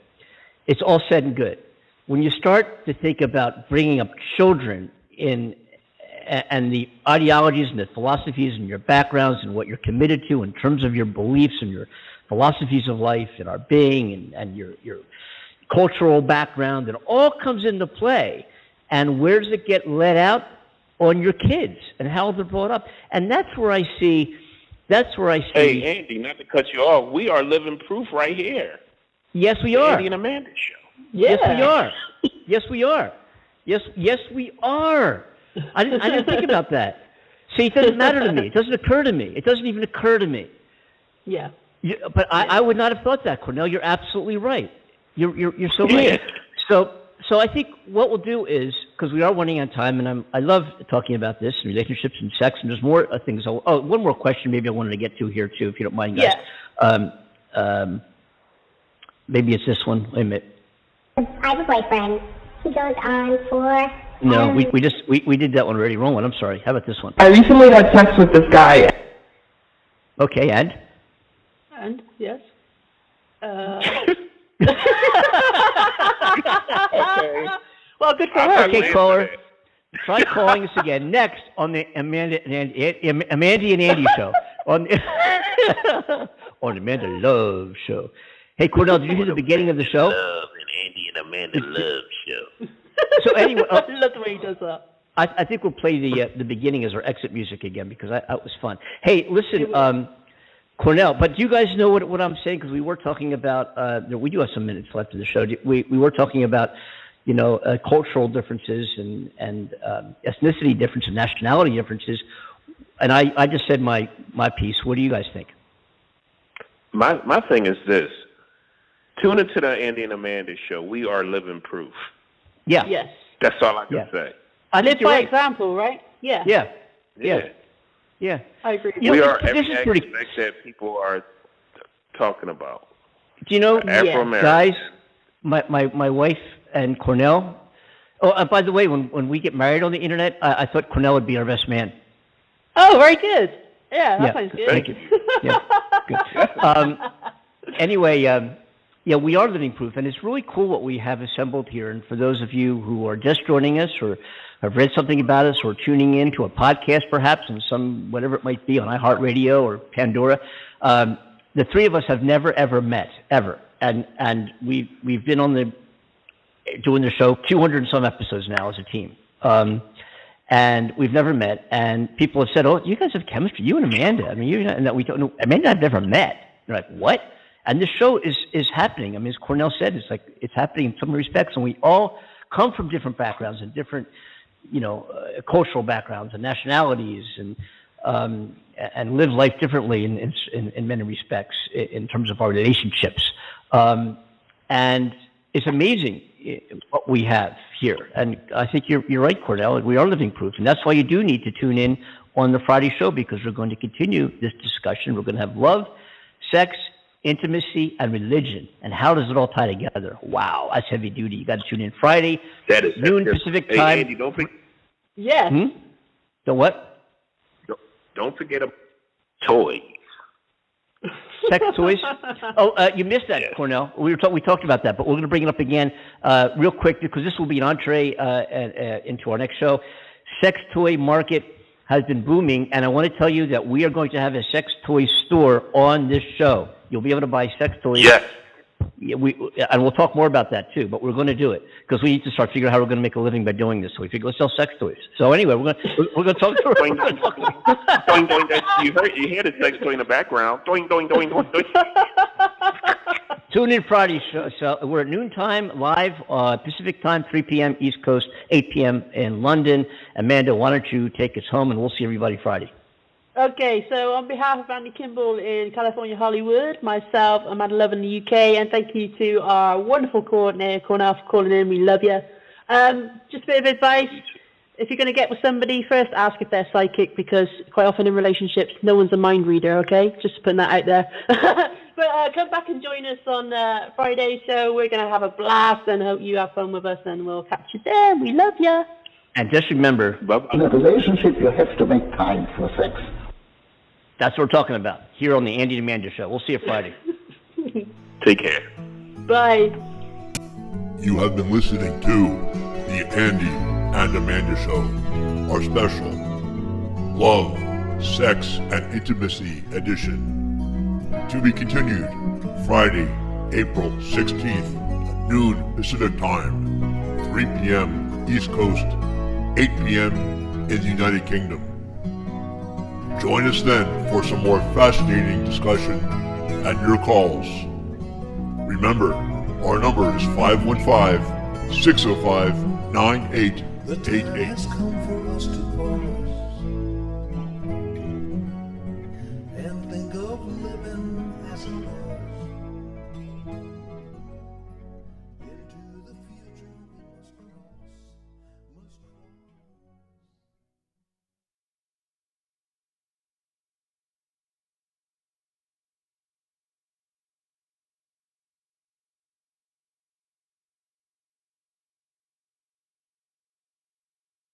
it's all said and good. When you start to think about bringing up children in and the ideologies and the philosophies and your backgrounds and what you're committed to in terms of your beliefs and your philosophies of life and our being and, and your, your cultural background, it all comes into play. And where does it get let out? On your kids and how they're brought up. And that's where I see, that's where I see. Hey, Andy, not to cut you off, we are living proof right here. yes, we The are. Andy and Amanda show. Yes, we are. Yes, we are. Yes, yes, we are. I didn't, I didn't think about that. See, it doesn't matter to me. It doesn't occur to me. It doesn't even occur to me. Yeah. You, but I, I would not have thought that, Cornell. You're absolutely right. You're you're, you're so right. So so I think what we'll do is because we are running on time, and I'm I love talking about this and relationships and sex, and there's more uh, things. I'll, oh, one more question, maybe I wanted to get to here too, if you don't mind, guys. Yeah. Um, um, maybe it's this one. Wait a minute. I have a boyfriend. He goes on for. No, um, we we just we, we did that one already. Wrong one. I'm sorry. How about this one? I recently had sex with this guy. Okay, and And yes. Uh, Okay. well, good for her. Okay, caller. Try calling us again next on the Amanda and Andy, Am- Amanda and Andy show on the, on Amanda Love show. Hey, Cornell, did you hear the beginning of the show? Love and Andy and Amanda Love show. So anyway, uh, I love the way he does that. I, I think we'll play the uh, the beginning as our exit music again because I, that was fun. Hey, listen, um, Cornell, but do you guys know what what I'm saying? Because we were talking about uh, we do have some minutes left in the show. We we were talking about you know uh, cultural differences and and um, ethnicity differences, nationality differences, and I I just said my my piece. What do you guys think? My my thing is this. Tune into the Andy and Amanda show. We are living proof. Yeah, Yes. That's all I can Yeah. say. I Live by right. example, right? Yeah. Yeah, yeah, yeah. I agree. You we know, are this every is pretty- aspect that people are talking about. Do you know, Afro American. guys, my, my, my wife and Cornell. Oh, uh, by the way, when, when we get married on the internet, I, I thought Cornell would be our best man. Oh, very good. Yeah, that Yeah, sounds good. thank you. Yeah, good. Um, anyway, um, yeah, we are living proof, and it's really cool what we have assembled here. And for those of you who are just joining us, or have read something about us, or tuning in to a podcast, perhaps, and some whatever it might be on iHeartRadio or Pandora, um, the three of us have never ever met ever, and and we we've been on the doing the show 200 and some episodes now as a team. Um, and we've never met. And people have said, "Oh, you guys have chemistry. You and Amanda. I mean, you and that we don't know. Amanda, I've never met." They're like, "What?" And this show is is happening. I mean, as Cornell said, it's like it's happening in some respects, and we all come from different backgrounds and different, you know, uh, cultural backgrounds and nationalities, and um, and live life differently in in, in, many respects in, terms of our relationships. Um, and it's amazing what we have here. And I think you're, you're right, Cornell. We are living proof. And that's why you do need to tune in on the Friday show because we're going to continue this discussion. We're going to have love, sex, intimacy, and religion. And how does it all tie together? Wow, that's heavy duty. You got to tune in Friday, That is noon that's- Pacific hey, time. Andy, don't forget, Yes. Hmm? The what? don't forget a toy. Sex toys? Oh, uh, you missed that, Cornell. We were talk- we talked about that, but we're going to bring it up again uh, real quick because this will be an entree uh, uh, uh, into our next show. Sex toy market has been booming, and I want to tell you that we are going to have a sex toy store on this show. You'll be able to buy sex toys. Yes. Yeah, we and we'll talk more about that too. But we're going to do it because we need to start figuring out how we're going to make a living by doing this. So we figure let's sell sex toys. So anyway, we're going to we're, going to talk. Doing, gonna doing, doing, doing, doing, you heard you hear the sex toy in the background. Doing, doing, doing, doing, doing. Tune in Friday. Show, so we're at noontime live, uh, Pacific time, 3 p.m. East Coast, 8 p.m. in London. Amanda, why don't you take us home and we'll see everybody Friday. Okay, so on behalf of Andy Kimbel in California, Hollywood, myself, I'm Amanda Love in the UK, and thank you to our wonderful coordinator, Cornell, for calling in. We love you. Um, just a bit of advice. If you're going to get with somebody, first ask if they're psychic, because quite often in relationships, no one's a mind reader, okay? Just putting that out there. but uh, come back and join us on uh, Friday's show. We're going to have a blast, and hope you have fun with us, and we'll catch you there. We love you. And just remember, In a relationship, you have to make time for sex. That's what we're talking about here on the Andy and Amanda Show. We'll see you Friday. Take care. Bye. You have been listening to the Andy and Amanda Show, our special Love, Sex, and Intimacy edition. To be continued Friday, April 16th, noon Pacific Time, 3 p.m. East Coast, 8 p.m. in the United Kingdom. Join us then for some more fascinating discussion and your calls. Remember, our number is 515 605 9888.